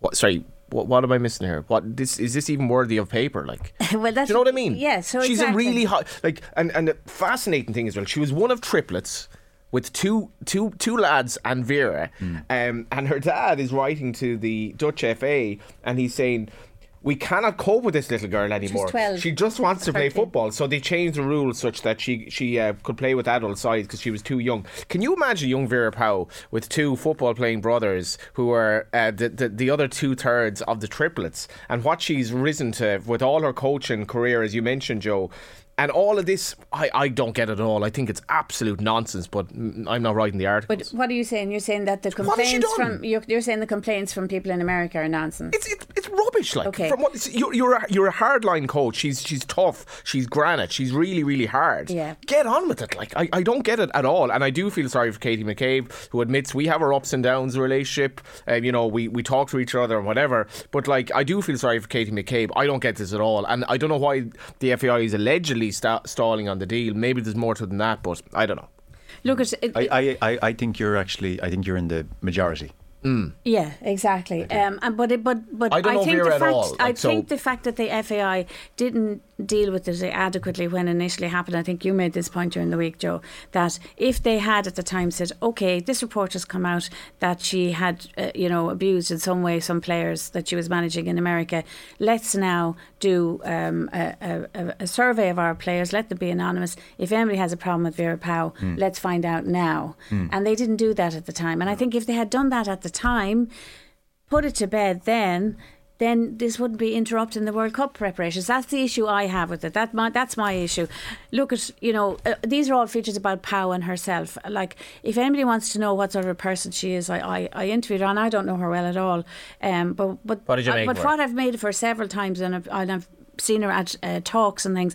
What? Sorry, what, what am I missing here? What this is this even worthy of paper? Like, well, that's, do you know what I mean? Yeah. So she's exactly. a really hot, like, and and the fascinating thing as well. She was one of triplets with two two two lads and Vera, um, and her dad is writing to the Dutch FA, and he's saying. We cannot cope with this little girl anymore. 12, She just wants to play football, so they changed the rules such that she she uh, could play with adult sides because she was too young. Can you imagine young Vera Pauw with two football playing brothers who are uh, the, the the other two thirds of the triplets and what she's risen to with all her coaching career, as you mentioned, Joe. And all of this, I, I don't get it at all. I think it's absolute nonsense, but I'm not writing the article. But what are you saying? You're saying that the complaints from you're, you're saying the complaints from people in America are nonsense. It's, it's it's rubbish. Like Okay. from what you're you're a, you're a hardline coach. She's she's tough. She's granite. She's really really hard. Yeah. Get on with it. Like I, I don't get it at all. And I do feel sorry for Katie McCabe, who admits we have our ups and downs relationship. Um, you know, we we talk to each other and whatever. But like I do feel sorry for Katie McCabe. I don't get this at all. And I don't know why the FAI is allegedly sta- stalling on the deal. Maybe there's more to it than that. But I don't know. Look at it, I, I, I, I think you're actually, I think you're in the majority. Yeah, exactly. Um, and but it, but but I don't know think the at fact all, I so- think the fact that the FAI didn't deal with it adequately when it initially happened. I think you made this point during the week, Joe, that if they had at the time said, "Okay, this report has come out that she had, uh, you know, abused in some way some players that she was managing in America," let's now do um, a, a, a- survey of our players. Let them be anonymous. If anybody has a problem with Vera Pauw, let's find out now. And they didn't do that at the time. And I think if they had done that at the time, put it to bed then then this wouldn't be interrupting the World Cup preparations. That's the issue I have with it. That my, that's my issue. Look at you know uh, these are all features about Pauw and herself. Like if anybody wants to know what sort of a person she is, I, I, I interviewed her and I don't know her well at all. Um, but but What did you uh, make but what I've made of her several times and I've, and I've seen her at uh, talks and things.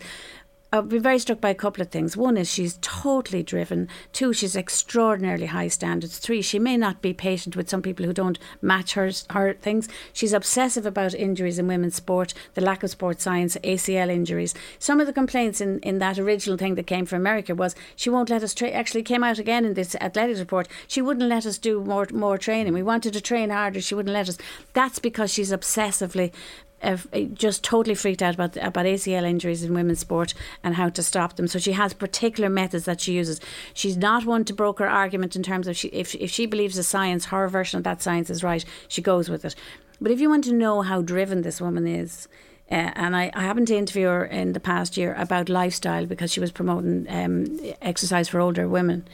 I've been very struck by a couple of things. One is she's totally driven. Two, she's extraordinarily high standards. Three, she may not be patient with some people who don't match her her things. She's obsessive about injuries in women's sport, the lack of sports science, ACL injuries. Some of the complaints in, in that original thing that came from America was she won't let us. Tra- actually, came out again in this athletics report. She wouldn't let us do more more training. We wanted to train harder. She wouldn't let us. That's because she's obsessively uh, just totally freaked out about about ACL injuries in women's sport and how to stop them. So she has particular methods that she uses. She's not one to broker argument in terms of she, if if she believes the science, her version of that science is right, she goes with it. But if you want to know how driven this woman is. Uh, and I, I happened to interview her in the past year about lifestyle because she was promoting um, exercise for older women.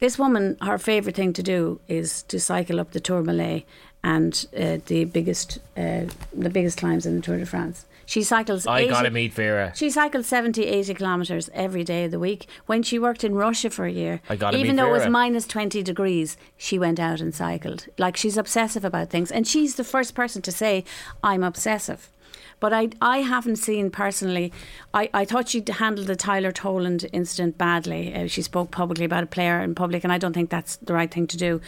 This woman, her favourite thing to do is to cycle up the Tourmalet and uh, the biggest uh, the biggest climbs in the Tour de France. She cycles. I 80 gotta meet Vera. She cycled 70, 80 kilometres every day of the week. When she worked in Russia for a year, I gotta even meet though it was minus 20 degrees, she went out and cycled. Like she's obsessive about things. And she's the first person to say, I'm obsessive. But I, I haven't seen personally. I, I thought she'd handled the Tyler Toland incident badly. Uh, she spoke publicly about a player in public, and I don't think that's the right thing to do.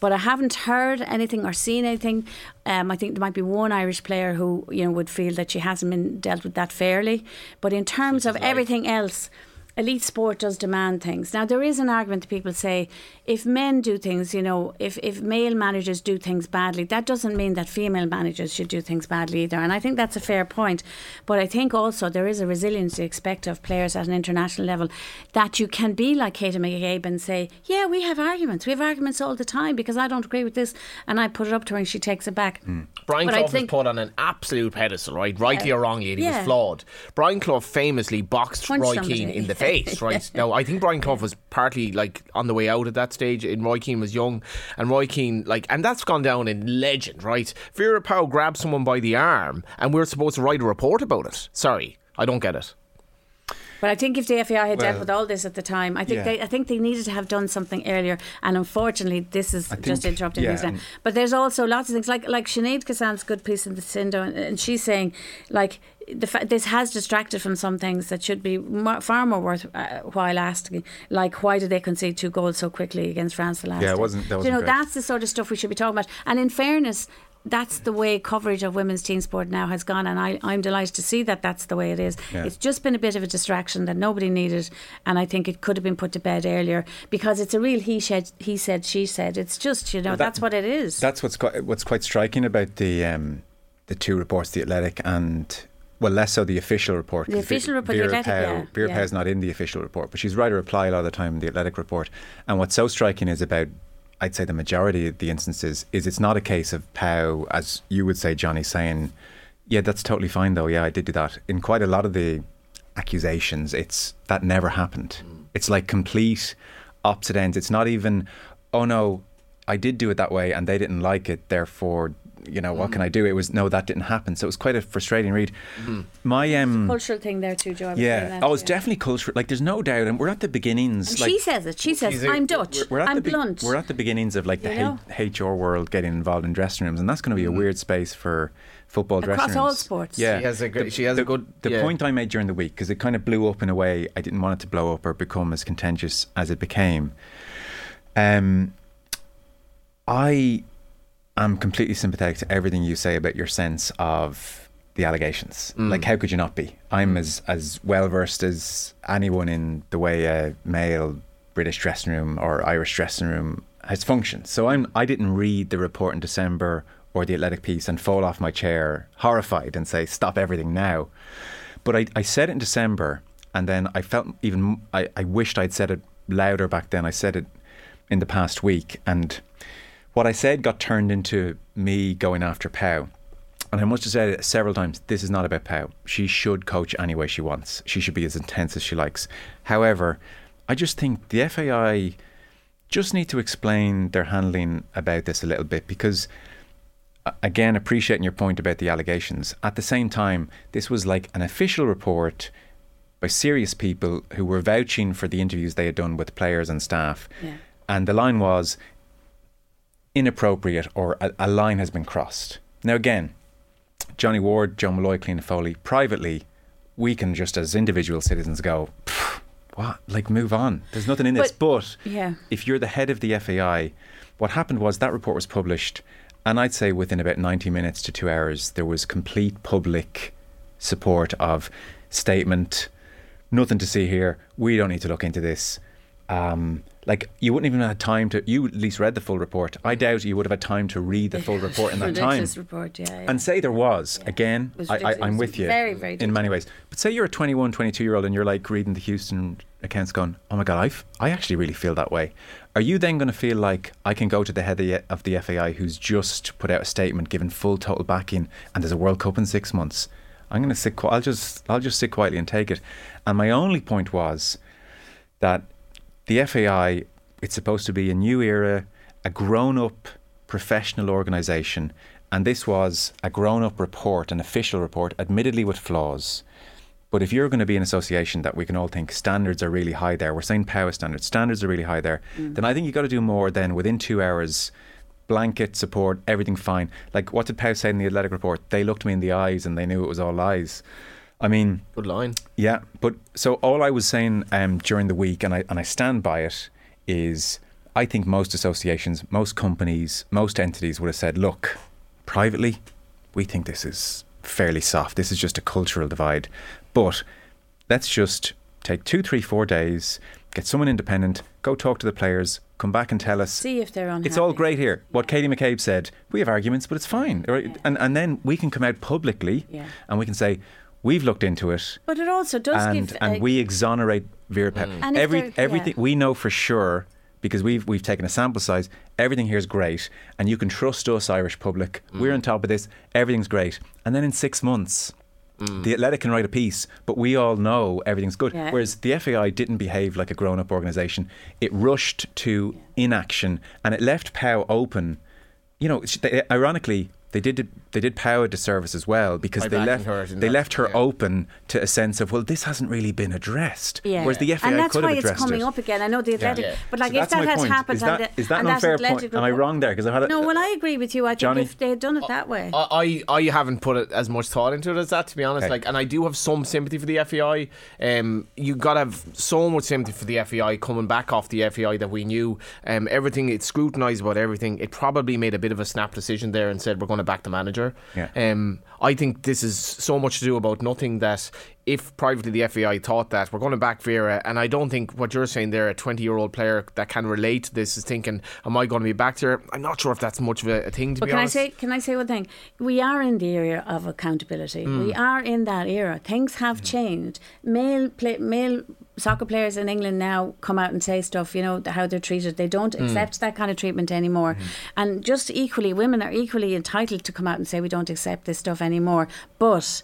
But I haven't heard anything or seen anything. Um, I think there might be one Irish player who you know would feel that she hasn't been dealt with that fairly. But in terms of everything else, elite sport does demand things. Now there is an argument that people say if men do things, you know, if, if male managers do things badly, that doesn't mean that female managers should do things badly either. And I think that's a fair point. But I think also there is a resilience you expect of players at an international level that you can be like Katie McCabe and say, Yeah, we have arguments. We have arguments all the time because I don't agree with this and I put it up to her and she takes it back. Hmm. Brian Clough was put on an absolute pedestal, right? Rightly or wrongly, and he yeah. was flawed. Brian Clough famously boxed Punched Roy. Keane in the face, right? now, I think Brian Clough was partly like on the way out at that stage, and Roy Keane was young, and Roy Keane, like, and that's gone down in legend, right? Vera Powell grabbed someone by the arm, and we're supposed to write a report about it. Sorry, I don't get it. But I think if the FAI had dealt with all this at the time, I think yeah. they I think they needed to have done something earlier. And unfortunately, this is think- just interrupting yeah, things now. But there's also lots of things like like Sinead Kissane's good piece in the Sindo, and, and she's saying like. The fa- this has distracted from some things that should be more, far more worthwhile asking, like why did they concede two goals so quickly against France the last? Yeah, it wasn't- that you wasn't know, great. that's the sort of stuff we should be talking about. And in fairness, that's the way coverage of women's team sport now has gone, and I, I'm delighted to see that that's the way it is. Yeah. It's just been a bit of a distraction that nobody needed, and I think it could have been put to bed earlier because it's a real he said, he said, she said. It's just you know that- that's what it is. That's what's quite, what's quite striking about the um, the two reports, the Athletic and well, less so the official report. The official report, the Vera Athletic, Pauw, yeah, Vera yeah. Pauw's not in the official report, but she's right a reply a lot of the time in the Athletic report. And what's so striking is about, I'd say, the majority of the instances is it's not a case of Pauw, as you would say, Johnny, saying, "Yeah, that's totally fine, though. Yeah, I did do that." In quite a lot of the accusations, it's that never happened. Mm. It's like complete opposite ends. It's not even, "Oh no, I did do it that way, and they didn't like it. Therefore." You know what can I do? It was no, that didn't happen. So it was quite a frustrating read. My um, Cultural thing there too, Joe. I was yeah. that, Oh, it's yeah. definitely cultural. Like, there's no doubt, and we're at the beginnings. And like, she says it. She says, She's "I'm Dutch. we're at I'm the be- blunt." We're at the beginnings of like the You know? H- HR world getting involved in dressing rooms, and that's going to be a weird space for football Across dressing rooms. Across all sports. Yeah, She has a good- she has a good- The yeah. point I made during the week because it kind of blew up in a way I didn't want it to blow up or become as contentious as it became. Um, I am completely sympathetic to everything you say about your sense of the allegations. Mm. Like, how could you not be? I'm mm. as as well versed as anyone in the way a male British dressing room or Irish dressing room has functioned. So I'm I didn't read the report in December or the Athletic piece and fall off my chair horrified and say stop everything now. But I, I said it in December, and then I felt even I, I wished I'd said it louder back then. I said it in the past week, and what I said got turned into me going after Pauw. And I must have said it several times this is not about Pauw. She should coach any way she wants, she should be as intense as she likes. However, I just think the FAI just need to explain their handling about this a little bit because again appreciating your point about the allegations at the same time this was like an official report by serious people who were vouching for the interviews they had done with players and staff Yeah. and the line was inappropriate or a, a line has been crossed now again Johnny Ward, Joe Molloy, Cliona Foley privately we can just as individual citizens go, what? Like move on. There's nothing in this. But Yeah. if you're the head of the FAI, what happened was that report was published, and I'd say within about 90 minutes to two hours, there was complete public support of statement. Nothing to see here. We don't need to look into this. Um, like you wouldn't even have had time to. You at least read the full report. I doubt you would have had time to read the full report in that time. Report, yeah. yeah. And say there was again. Was I, I, i'm It with you. very, very in many ways. But say you're a 21, 22 year old and you're like reading the Houston accounts, going, "Oh my god, I've, I actually really feel that way." Are you then going to feel like I can go to the head of the, FAI who's just put out a statement, given full total backing, and there's a World Cup in six months? I'm going to sit. I'll just I'll just sit quietly and take it. And my only point was that the FAI, it's supposed to be a new era, a grown up professional organisation. And this was a grown up report, an official report, admittedly with flaws. But if you're going to be an association that we can all think standards are really high there, we're saying power standards, standards are really high there, mm. then I think you've got to do more than within two hours, blanket support, everything fine. Like, what did Pauw say in the athletic report? They looked me in the eyes and they knew it was all lies. I mean, Good line. yeah, but so all I was saying um, during the week, and I and I stand by it, is I think most associations, most companies, most entities would have said, look, privately, we think this is fairly soft. This is just a cultural divide, but let's just take two, three, four days, get someone independent, go talk to the players, come back and tell us. See if they're unhappy. It's all great here. What Katie McCabe said, we have arguments, but it's fine. Right? And and then we can come out publicly Yeah. and we can say, we've looked into it But it also does and give. and uh, we exonerate Vera Pauw. And if Every they're- everything yeah. we know for sure because we've we've taken a sample size. Everything here is great, and you can trust us, Irish public. We're on top of this. Everything's great, and then in six months. The Athletic can write a piece, but we all know everything's good. Yeah. Whereas the FAI didn't behave like a grown up organisation. It rushed to inaction and it left Pauw open. You know, ironically, they did they did Pauw a disservice as well because By they left her they that, left her yeah. open to a sense of well, this hasn't really been addressed. Yeah. Whereas the FAI and that's could why have it's addressed coming it. up again. I know the athletic, Yeah. but like So if that my has point. happened, is that, and the, is that an that unfair athletic point? Am I wrong there? Because I've had a, No, well, I agree with you. I think Johnny? if they had done it that way, I, I I haven't put it as much thought into it as that to be honest. Okay. Like, and I do have some sympathy for the FAI. Um, you gotta have so much sympathy for the FAI coming back off the FAI that we knew. Um, everything it scrutinised about everything. It probably made a bit of a snap decision there and said we're going to back the manager. Yeah. Um, I think this is so much to do about nothing that if privately the FAI thought that we're going to back Vera, and I don't think what you're saying there, a 20 year old player that can relate to this is thinking, am I going to be back there? I'm not sure if that's much of a, a thing to But be can honest. I say can I say one thing? We are in the era of accountability. Mm. We are in that era. Things have mm. changed. Male play, male soccer players in England now come out and say stuff. You know how they're treated. They don't mm. accept that kind of treatment anymore. Mm-hmm. And just equally, women are equally entitled to come out and say we don't accept this stuff anymore. But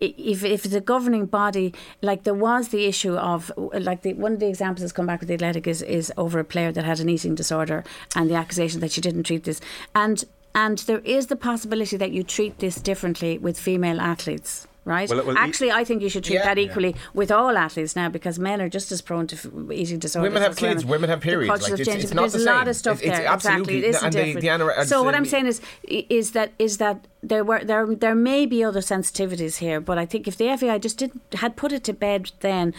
if, if it's a governing body, like there was the issue of, like the, one of the examples that's come back with the Athletic is, is over a player that had an eating disorder and the accusation that she didn't treat this. And and there is the possibility that you treat this differently with female athletes. Right. Well, well, Actually, I think you should treat Yeah. that equally with all athletes now because men are just as prone to f- eating disorders. Women have as kids, women have periods, culture like, it's- it's not There's the a lot of stuff It's- it's there. absolutely- exactly, it isn't and the- different. the ana- so what I'm saying is, is that is that there were there there may be other sensitivities here, but I think if the FAI just didn't had put it to bed, then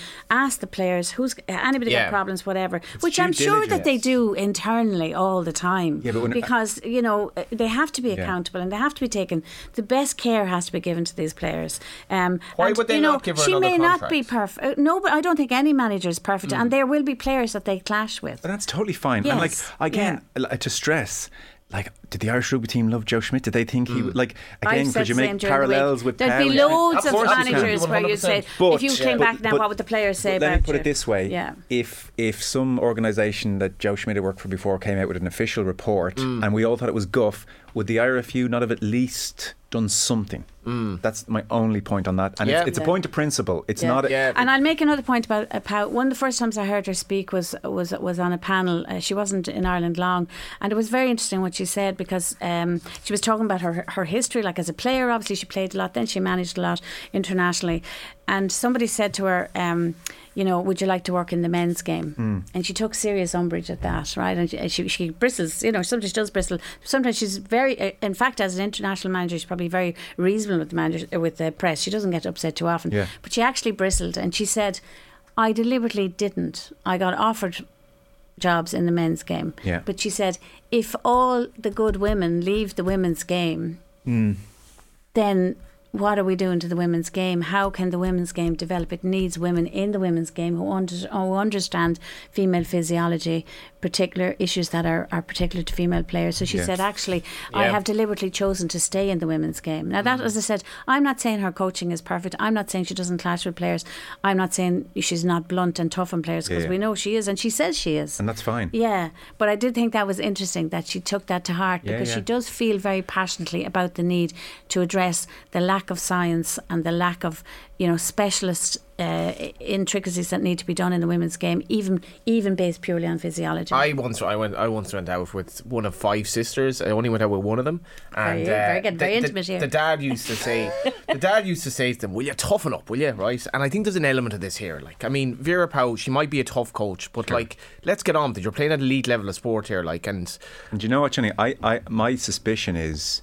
ask the players who's anybody Yeah. got problems, whatever, which I'm sure that they do internally all the time. Yeah, but when- because you know uh, they have to be Yeah. accountable and they have to be taken. The best care has to be given to these players. Um, Why and, would they you know, not give her She another may not be contract? perfect. No, but I don't think any manager is perfect, Mm. and there will be players that they clash with. But that's totally fine. And like Yes, again, li- to stress, like, did the Irish rugby team love Joe Schmidt? Did they think he would like again? said Could you make same during the parallels with There'd Pauw be and- loads Of of, you managers where you'd say, 100%. if you But- came but- back now, but- what would the players say but about let me put you? it this way: Yeah. if if some organisation that Joe Schmidt had worked for before came out with an official report Mm. and we all thought it was guff, would the IRFU not have at least done something? That's my only point on that, and Mm. Yeah. it's, it's a point of principle. It's Yeah. not. A, Yeah. And I'll make another point about uh, Pauw. One of the first times I heard her speak was was was on a panel. Uh, she wasn't in Ireland long, and it was very interesting what she said because um, she was talking about her her history, like as a player. Obviously, she played a lot. Then she managed a lot internationally, and somebody said to her. Um, you know, would you like to work in the men's game? Hmm. And she took serious umbrage at that, right? And she, she, she bristles, you know, sometimes she does bristle. Sometimes she's very, uh, in fact, as an international manager, she's probably very reasonable with the manager, uh, with the press. She doesn't get upset too often. Yeah. But she actually bristled and she said, I deliberately didn't. I got offered jobs in the men's game. Yeah. But she said, if all the good women leave the women's game, hmm. then what are we doing to the women's game? How can the women's game develop? It needs women in the women's game who, under, who understand female physiology, particular issues that are, are particular to female players. So she Yeah. said, actually, I have deliberately chosen to stay in the women's game. Now, that, mm. as I said, I'm not saying her coaching is perfect. I'm not saying she doesn't clash with players. I'm not saying she's not blunt and tough on players because Yeah, yeah. we know she is, and she says she is. And that's fine. Yeah, but I did think that was interesting that she took that to heart Yeah, because yeah. she does feel very passionately about the need to address the lack of science and the lack of, you know, specialist uh, intricacies that need to be done in the women's game, even even based purely on physiology. I once I went I once went out with one of five sisters. I only went out with one of them. And Very- very good, the- very the, intimate here. The dad used to say the dad used to say to them, Will you toughen up, will you? Right? And I think there's an element of this here. Like I mean, Vera Pauw, she might be a tough coach, but like let's get on with it. You're playing at elite level of sport here, like and And do you know what, Johnny? I, I, my suspicion is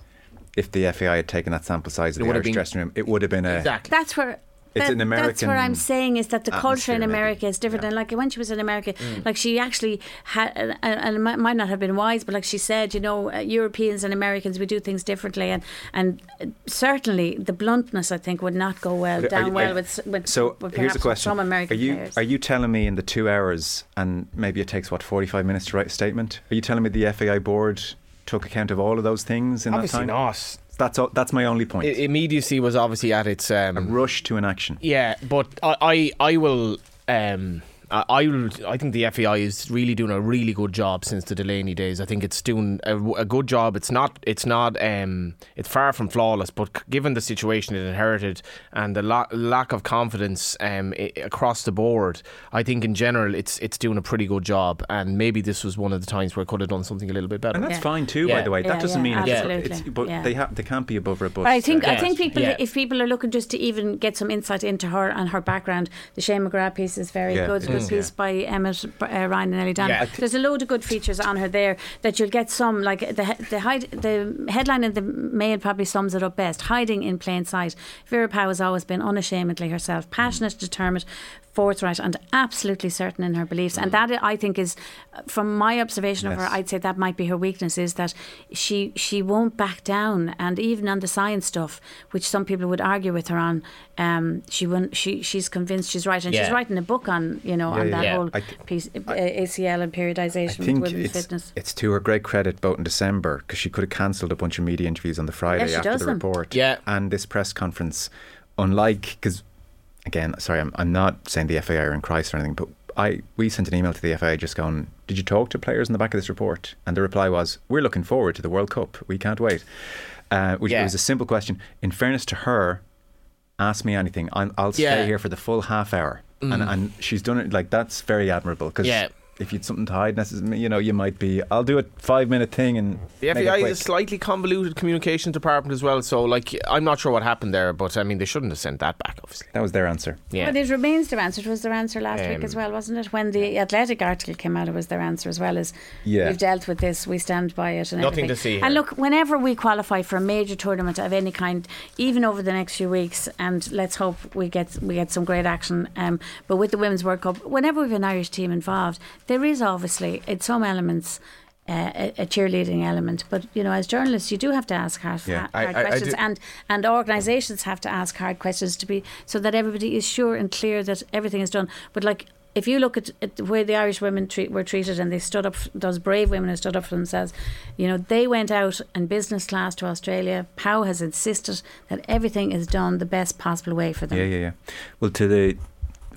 if the FAI had taken that sample size of the Irish been- dressing room, it would have been a. exactly. that's where. It's that- an That's what I'm saying is that the culture atmosphere, in maybe. America is different. And like when she was in America, Mm. like she actually had, and, and it might might not have been wise, but like she said, you know, uh, Europeans and Americans we do things differently, and and uh, certainly the bluntness I think would not go well Are down you- well are- with, with So with here's perhaps a question: Some American Are you players. are you telling me in the two hours, and maybe it takes what 45 minutes to write a statement? Are you telling me the FAI board took account of all of those things in obviously that time? Obviously not. That's all, that's my only point. I- immediacy was obviously at its um, Rush to an action. Yeah, but I, I, I will. Um, I, I. I think the FAI is really doing a really good job since the Delaney days. I think it's doing a, a good job. It's not. It's not. Um, it's far from flawless. But given the situation it inherited and the la- lack of confidence um, i- across the board, I think in general it's it's doing a pretty good job. And maybe this was one of the times where it could have done something a little bit better. And that's Yeah. fine too, by the way. Yeah, that doesn't yeah, mean it's, absolutely. it's but Yeah. they have they can't be above it. But But I think I think people Yeah. if people are looking just to even get some insight into her and her background, the Shane McGrath piece is very Yeah, good. It Good is, piece by Emmett uh, Ryan and Ellie Dan. Yeah. There's a load of good features on her there that you'll get some like the the hide, the headline in the Mail probably sums it up best. Hiding in plain sight. Vera Pauw has always been unashamedly herself, passionate, determined. Forthright and absolutely certain in her beliefs, and that I think is, uh, from my observation of her, I'd say that might be her weakness is that she she won't back down, and even on the science stuff, which some people would argue with her on, um, she won't. She she's convinced she's right, and she's writing a book on you know on yeah, that yeah. whole th- piece uh, ACL and I periodization with think women's it's, fitness. it's to her great credit, both in December, because she could have cancelled a bunch of media interviews on the Friday she after does the report. Yeah. And this press conference, unlike, because again, sorry, I'm, I'm not saying the FAI are in crisis or anything, but I we sent an email to the FAI just going, did you talk to players in the back of this report? And the reply was, we're looking forward to the World Cup. We can't wait. Uh, which Yeah. was a simple question. In fairness to her, ask me anything. I'm, I'll stay Yeah. here for the full half hour. And, and she's done it like that's very admirable because Yeah. If you'd something to hide, necessarily, you know, you might be. I'll do a five minute thing and The make it FAI quick. is a slightly convoluted communications department as well. So, like, I'm not sure what happened there, but I mean, they shouldn't have sent that back, obviously. That was their answer. Yeah. But it remains their answer. It was their answer last week Um, as well, wasn't it? When the Athletic article came out, it was their answer as well as Yeah. we've dealt with this, we stand by it, and Nothing everything. to see here. And look, whenever we qualify for a major tournament of any kind, even over the next few weeks, and let's hope we get we get some great action. Um, but with the Women's World Cup, whenever we've an Irish team involved, there is obviously in some elements. Uh, a, a cheerleading element, but you know, as journalists, you do have to ask hard, Yeah. hard I- I- I questions, do- and and organisations have to ask hard questions to be so that everybody is sure and clear that everything is done. But like. If you look at, at the way the Irish women treat, were treated and they stood up, those brave women who stood up for themselves, you know, they went out in business class to Australia. Pauw has insisted that everything is done the best possible way for them. Yeah, yeah, yeah. Well, to the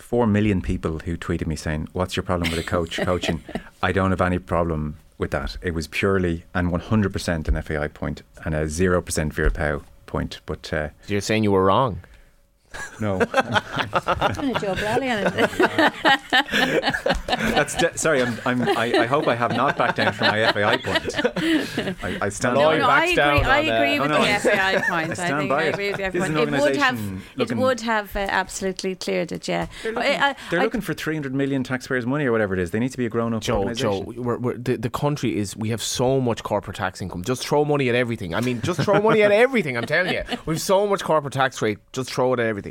four million people who tweeted me saying, "What's your problem with a coach coaching?" I don't have any problem with that. It was purely and 100% an FAI point and a zero percent Vera Pauw point. But uh, You're saying you were wrong. No, Doing a Joe Brolly on it. that's de- sorry. I'm, I'm, I, I hope I have not backed down from my FAI point. I, I stand No, No, by Lloyd no, I agree. I agree with the FAI point. I I, stand think by it. agree with the This is FAI an point. It would have, organisation it would have uh, absolutely cleared it. Yeah, They're looking, I- I- they're I- looking for 300 million taxpayers' money or whatever it is. They need to be a grown-up Joe, Joe, we're, we're, the, the country is, we have so much corporate tax income. Just throw money at everything. I mean, just throw money at everything, I'm telling you. We've so much corporate tax rate, just throw it at everything.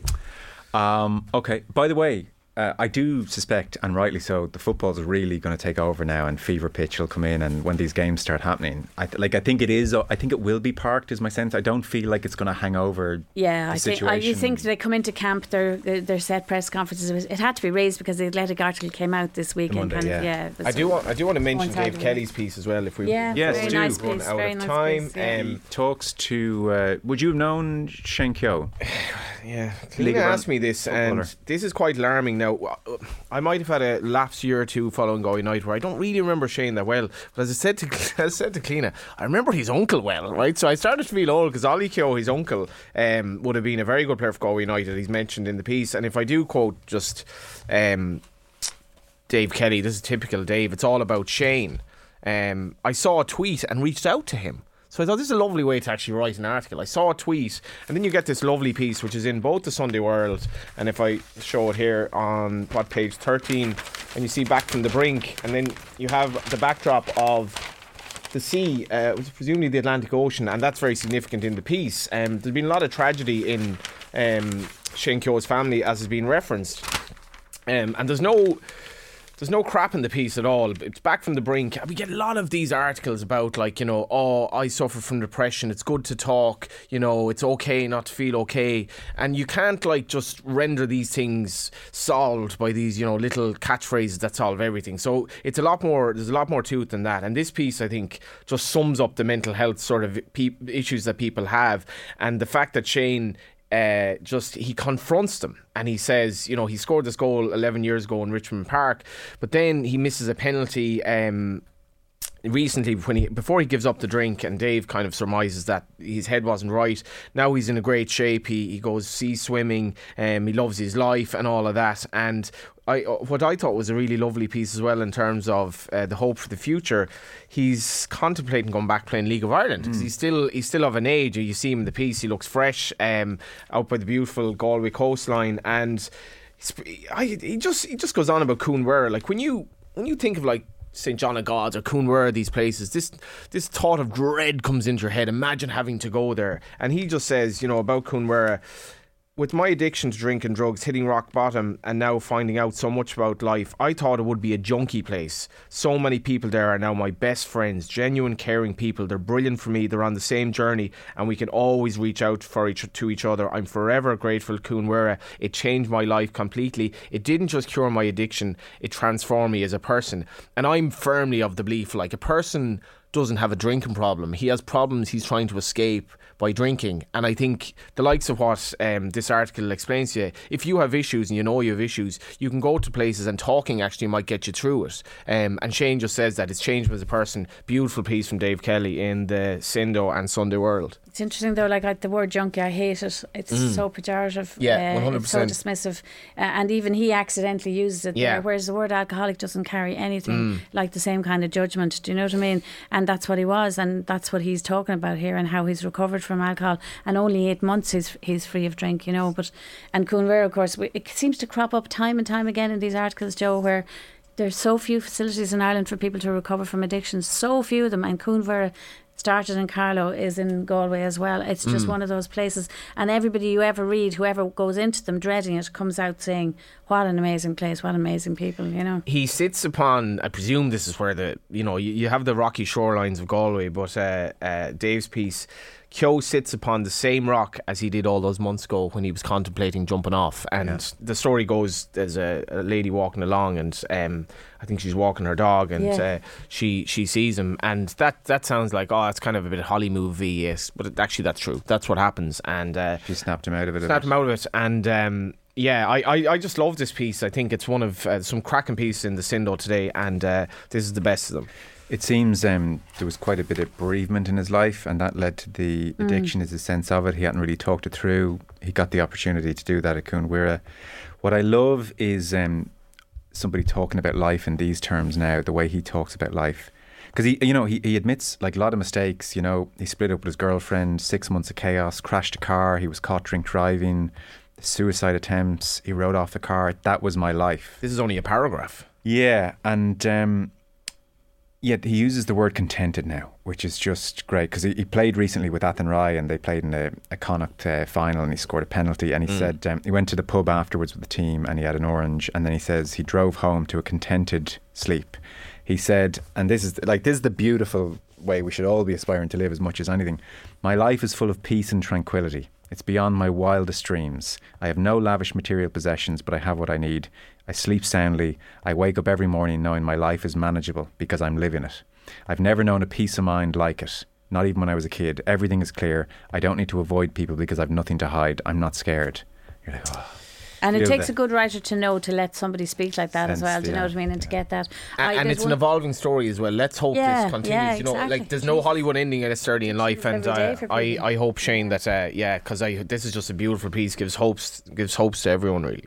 Um, okay. By the way, uh, I do suspect, and rightly so, the football's really going to take over now, and fever pitch will come in. And when these games start happening, I th- like. I think it is. I think it will be parked. Is my sense. I don't feel like it's going to hang over. Yeah, the I think I, you think they come into camp, their their their set press conferences. It, was, it had to be raised because the Athletic article came out this week and Monday, kind of yeah. yeah. I do want I do want to mention Dave Kelly's piece as well if we Yeah, Yes, very do. nice run piece. out very of nice time. piece, yeah. Um, talks to. Uh, would you have known Shane Keogh? Yeah, League asked me this, footballer. and this is quite alarming. Now, I might have had a lapse year or two following Galway United where I don't really remember Shane that well. But as I said to as I said to Cliona, I remember his uncle well, right? So I started to feel old because Ollie Keogh, his uncle, um, would have been a very good player for Galway United. He's mentioned in the piece, and if I do quote just um, Dave Kelly, this is typical Dave. It's all about Shane. Um, I saw a tweet and reached out to him. So I thought this is a lovely way to actually write an article. I saw a tweet, and then you get this lovely piece, which is in both the Sunday World, and if I show it here on what page thirteen, and you see back from the brink, and then you have the backdrop of the sea, uh, which is presumably the Atlantic Ocean, and that's very significant in the piece. Um, there's been a lot of tragedy in um, Shane Keogh's family, as has been referenced, um, and there's no. There's no crap in the piece at all. It's back from the brink. We get a lot of these articles about, like, you know, oh, I suffer from depression. It's good to talk. You know, it's okay not to feel okay. And you can't, like, just render these things solved by these, you know, little catchphrases that solve everything. So it's a lot more, there's a lot more to it than that. And this piece, I think, just sums up the mental health sort of pe- issues that people have. And the fact that Shane uh, just he confronts them and he says, you know, he scored this goal 11 years ago in Richmond Park, but then he misses a penalty. Um, recently when he before he gives up the drink and Dave kind of surmises that his head wasn't right now he's in a great shape he, he goes sea swimming um, he loves his life and all of that and I, what I thought was a really lovely piece as well in terms of uh, the hope for the future. He's contemplating going back playing League of Ireland because he's still he's still of an age. You see him in the piece; he looks fresh um, out by the beautiful Galway coastline, and I, he just he just goes on about Cuan Mhuire. Like when you when you think of like St John of God's or Cuan Mhuire, these places, this this thought of dread comes into your head. Imagine having to go there. And he just says, you know, about Cuan Mhuire, with my addiction to drink and drugs hitting rock bottom and now finding out so much about life, I thought it would be a junkie place. So many people there are now my best friends, genuine, caring people. They're brilliant for me. They're on the same journey, and we can always reach out for each to each other. I'm forever grateful, Cuan Mhuire. It changed my life completely. It didn't just cure my addiction; it transformed me as a person. And I'm firmly of the belief, like a person doesn't have a drinking problem. He has problems he's trying to escape by drinking. And I think the likes of what um, this article explains to you, if you have issues and you know you have issues, you can go to places and talking actually might get you through it. Um, and Shane just says that it's changed as a person. Beautiful piece from Dave Kelly in the Sindo and Sunday World. It's interesting though, like I, the word junkie, I hate it. It's so pejorative. Mm. Yeah, uh, It's so dismissive, uh, and even he accidentally uses it. Yeah. Mm. there, whereas the word alcoholic doesn't carry anything like the same kind of judgment. Do you know what I mean? And that's what he was, and that's what he's talking about here, and how he's recovered from alcohol. And only eight months he's he's free of drink. You know, but and Cuan Mhuire, of course, it seems to crop up time and time again in these articles, Joe, where. There's so few facilities in Ireland for people to recover from addictions. So few of them, and Cuan Mhuire started in Carlow is in Galway as well. It's just one of those places, and everybody you ever read, whoever goes into them dreading it, comes out saying, "What an amazing place! What amazing people!" You know. he sits upon. I presume this is where the you know you, you have the rocky shorelines of Galway, but uh, uh, Dave's piece. Keogh sits upon the same rock as he did all those months ago when he was contemplating jumping off. And the story goes: there's a, a lady walking along, and um, I think she's walking her dog, and Yeah. uh, she she sees him, and that that sounds like oh, it's kind of a bit Holly movie, yes, but it, actually that's true. That's what happens, and uh, She snapped him out of it. snapped him out of it. And um, yeah, I, I, I just love this piece. I think it's one of uh, some cracking pieces in the Sindo today, and uh, this is the best of them. It seems um, there was quite a bit of bereavement in his life, and that led to the addiction. Is a sense of it. He hadn't really talked it through. He got the opportunity to do that at Cuan Mhuire. What I love is um, somebody talking about life in these terms now. The way he talks about life, because he, you know, he, he admits like a lot of mistakes. You know, he split up with his girlfriend, six months of chaos, crashed a car. He was caught drink driving, suicide attempts. He rode off the car. That was my life. This is only a paragraph. Yeah, and um, yet he uses the word contented now, which is just great because he, he played recently with Athenry and they played in a, a Connacht uh, final and he scored a penalty. And he said um, he went to the pub afterwards with the team and he had an orange. And then he says he drove home to a contented sleep. He said, and this is like this is the beautiful way we should all be aspiring to live as much as anything. My life is full of peace and tranquility. It's beyond my wildest dreams. I have no lavish material possessions, but I have what I need. I sleep soundly. I wake up every morning knowing my life is manageable because I'm living it. I've never known a peace of mind like it. Not even when I was a kid. Everything is clear. I don't need to avoid people because I've nothing to hide. I'm not scared. You're like, oh. And it takes that. a good writer to know to let somebody speak like that as well. Do you know yeah, what I mean? And to get that. A- I- and there's it's an evolving story as well. Let's hope Yeah, this continues. yeah, you know, exactly. like there's no Hollywood ending necessarily in life, and uh, I. I hope Shane that uh, yeah, because I this is just a beautiful piece. gives hopes gives hopes to everyone really.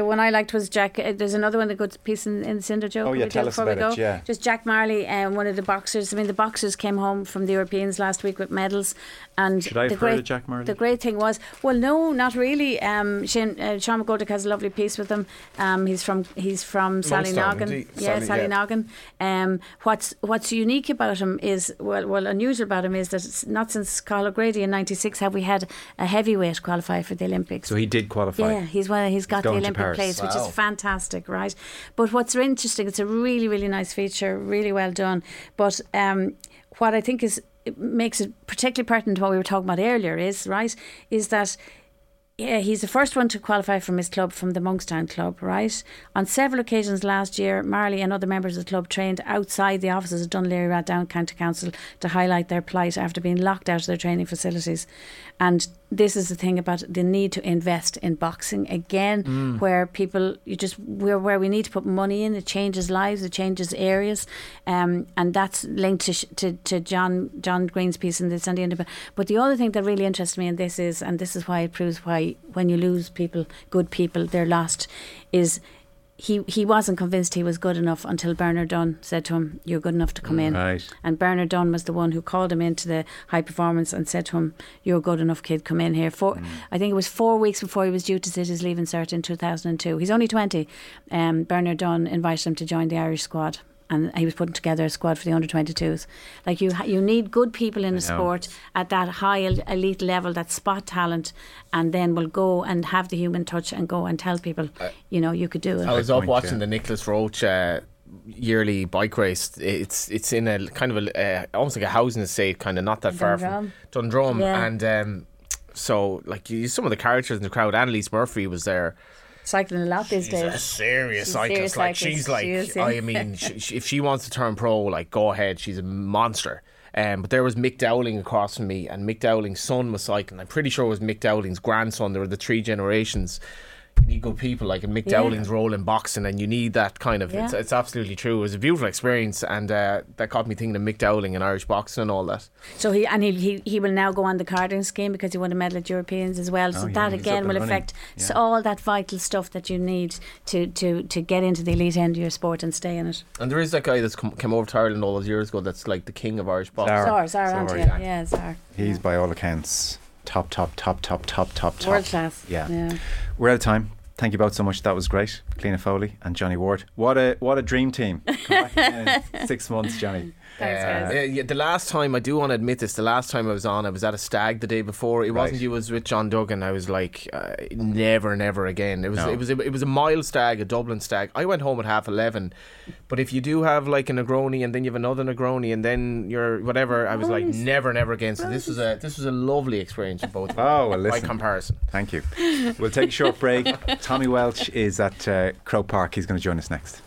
The one I liked was Jack. Uh, there's another one, a good piece in, in Sindo Joe. Oh, yeah, tell us before we about it, go? yeah. Just Jack Marley, um, one of the boxers. I mean, the boxers came home from the Europeans last week with medals. And Should I the have heard great, of Jack Marley? The great thing was, well, no, not really. Um, Shane, uh, Sean McGoldrick has a lovely piece with him. Um, he's from he's from Sally Longstown, Noggin. Yeah, Sally, Sally yeah. Noggin. Um, what's what's unique about him is well, well, unusual about him is that it's not since Cathal O'Grady in '96 have we had a heavyweight qualify for the Olympics. So he did qualify. Yeah, he's one. He's got the going to Olympic Place, which is fantastic, right? But what's interesting, it's a really, really nice feature, really well done. But um, what I think is it makes it particularly pertinent to what we were talking about earlier is right is that. Yeah, he's the first one to qualify from his club, from the Monkstown club, right? On several occasions last year, Marley and other members of the club trained outside the offices of Dún Laoghaire Rathdown County Council to highlight their plight after being locked out of their training facilities. And this is the thing about the need to invest in boxing again, where people you just where where we need to put money in. It changes lives, it changes areas, um, and that's linked to, sh- to to John John Greene's piece in the Sunday Independent. But the other thing that really interests me in this is, and this is why it proves why when you lose people, good people, they're lost, is. He, he wasn't convinced he was good enough until Bernard Dunne said to him, You're good enough to come in. Right. And Bernard Dunne was the one who called him into the high performance and said to him, "You're a good enough kid. Come in here." Four, I think it was four weeks before he was due to sit his leaving cert in 2002. He's only 20. Um, Bernard Dunne invited him to join the Irish squad, and he was putting together a squad for the under 22s. Like you, ha- you need good people in a sport at that high elite level that spot talent, and then will go and have the human touch and go and tell people, you know, you could do it. I was up point, watching yeah. the Nicolas Roche uh, yearly bike race. It's it's in a kind of a uh, almost like a housing estate, kind of not that far from Dundrum, Yeah. and um, so like you, some of the characters in the crowd. Annalise Murphy was there. Cycling a lot these She's a days. serious She's cyclist. serious like cyclist. she's like, She is, yeah. I mean, she, she, if she wants to turn pro, like go ahead. She's a monster. Um, but there was Mick Dowling across from me, and Mick Dowling's son was cycling. I'm pretty sure it was Mick Dowling's grandson. There were the three generations. You need good people like and Mick Yeah. Dowling's role in boxing, and you need that kind of. It's, Yeah. it's absolutely true. It was a beautiful experience, and uh, that got me thinking of Mick Dowling and Irish boxing and all that. So he and he, he he will now go on the carding scheme because he won a medal at Europeans as well. So Oh, yeah, that again will running. affect so all that vital stuff that you need to, to, to get into the elite end of your sport and stay in it. And there is that guy that's come, came over to Ireland all those years ago. That's like the king of Irish boxing. Zara. Zar, Zar, Zara, aren't yeah. Yeah, Zar. He's by all accounts top, top, top, top, top, top, top. World class. Yeah. yeah. We're out of time. Thank you both so much. That was great. Cliona Foley and Johnny Ward. What a what a dream team. Come back in six months, Johnny. Thanks, guys. Uh, yeah, the last time I do want to admit this, the last time I was on, I was at a stag the day before. It wasn't you. It was with John Duggan. I was like, uh, never, never again. It was, No. it was, it was a mile stag, a Dublin stag. I went home at half eleven, but if you do have like a Negroni and then you have another Negroni and then you're whatever, I was like, never, never again. So this was a this was a lovely experience for both. Oh, well, by listen. comparison. Thank you. We'll take a short break. Tommy Welch is at uh, Croke Park. He's going to join us next.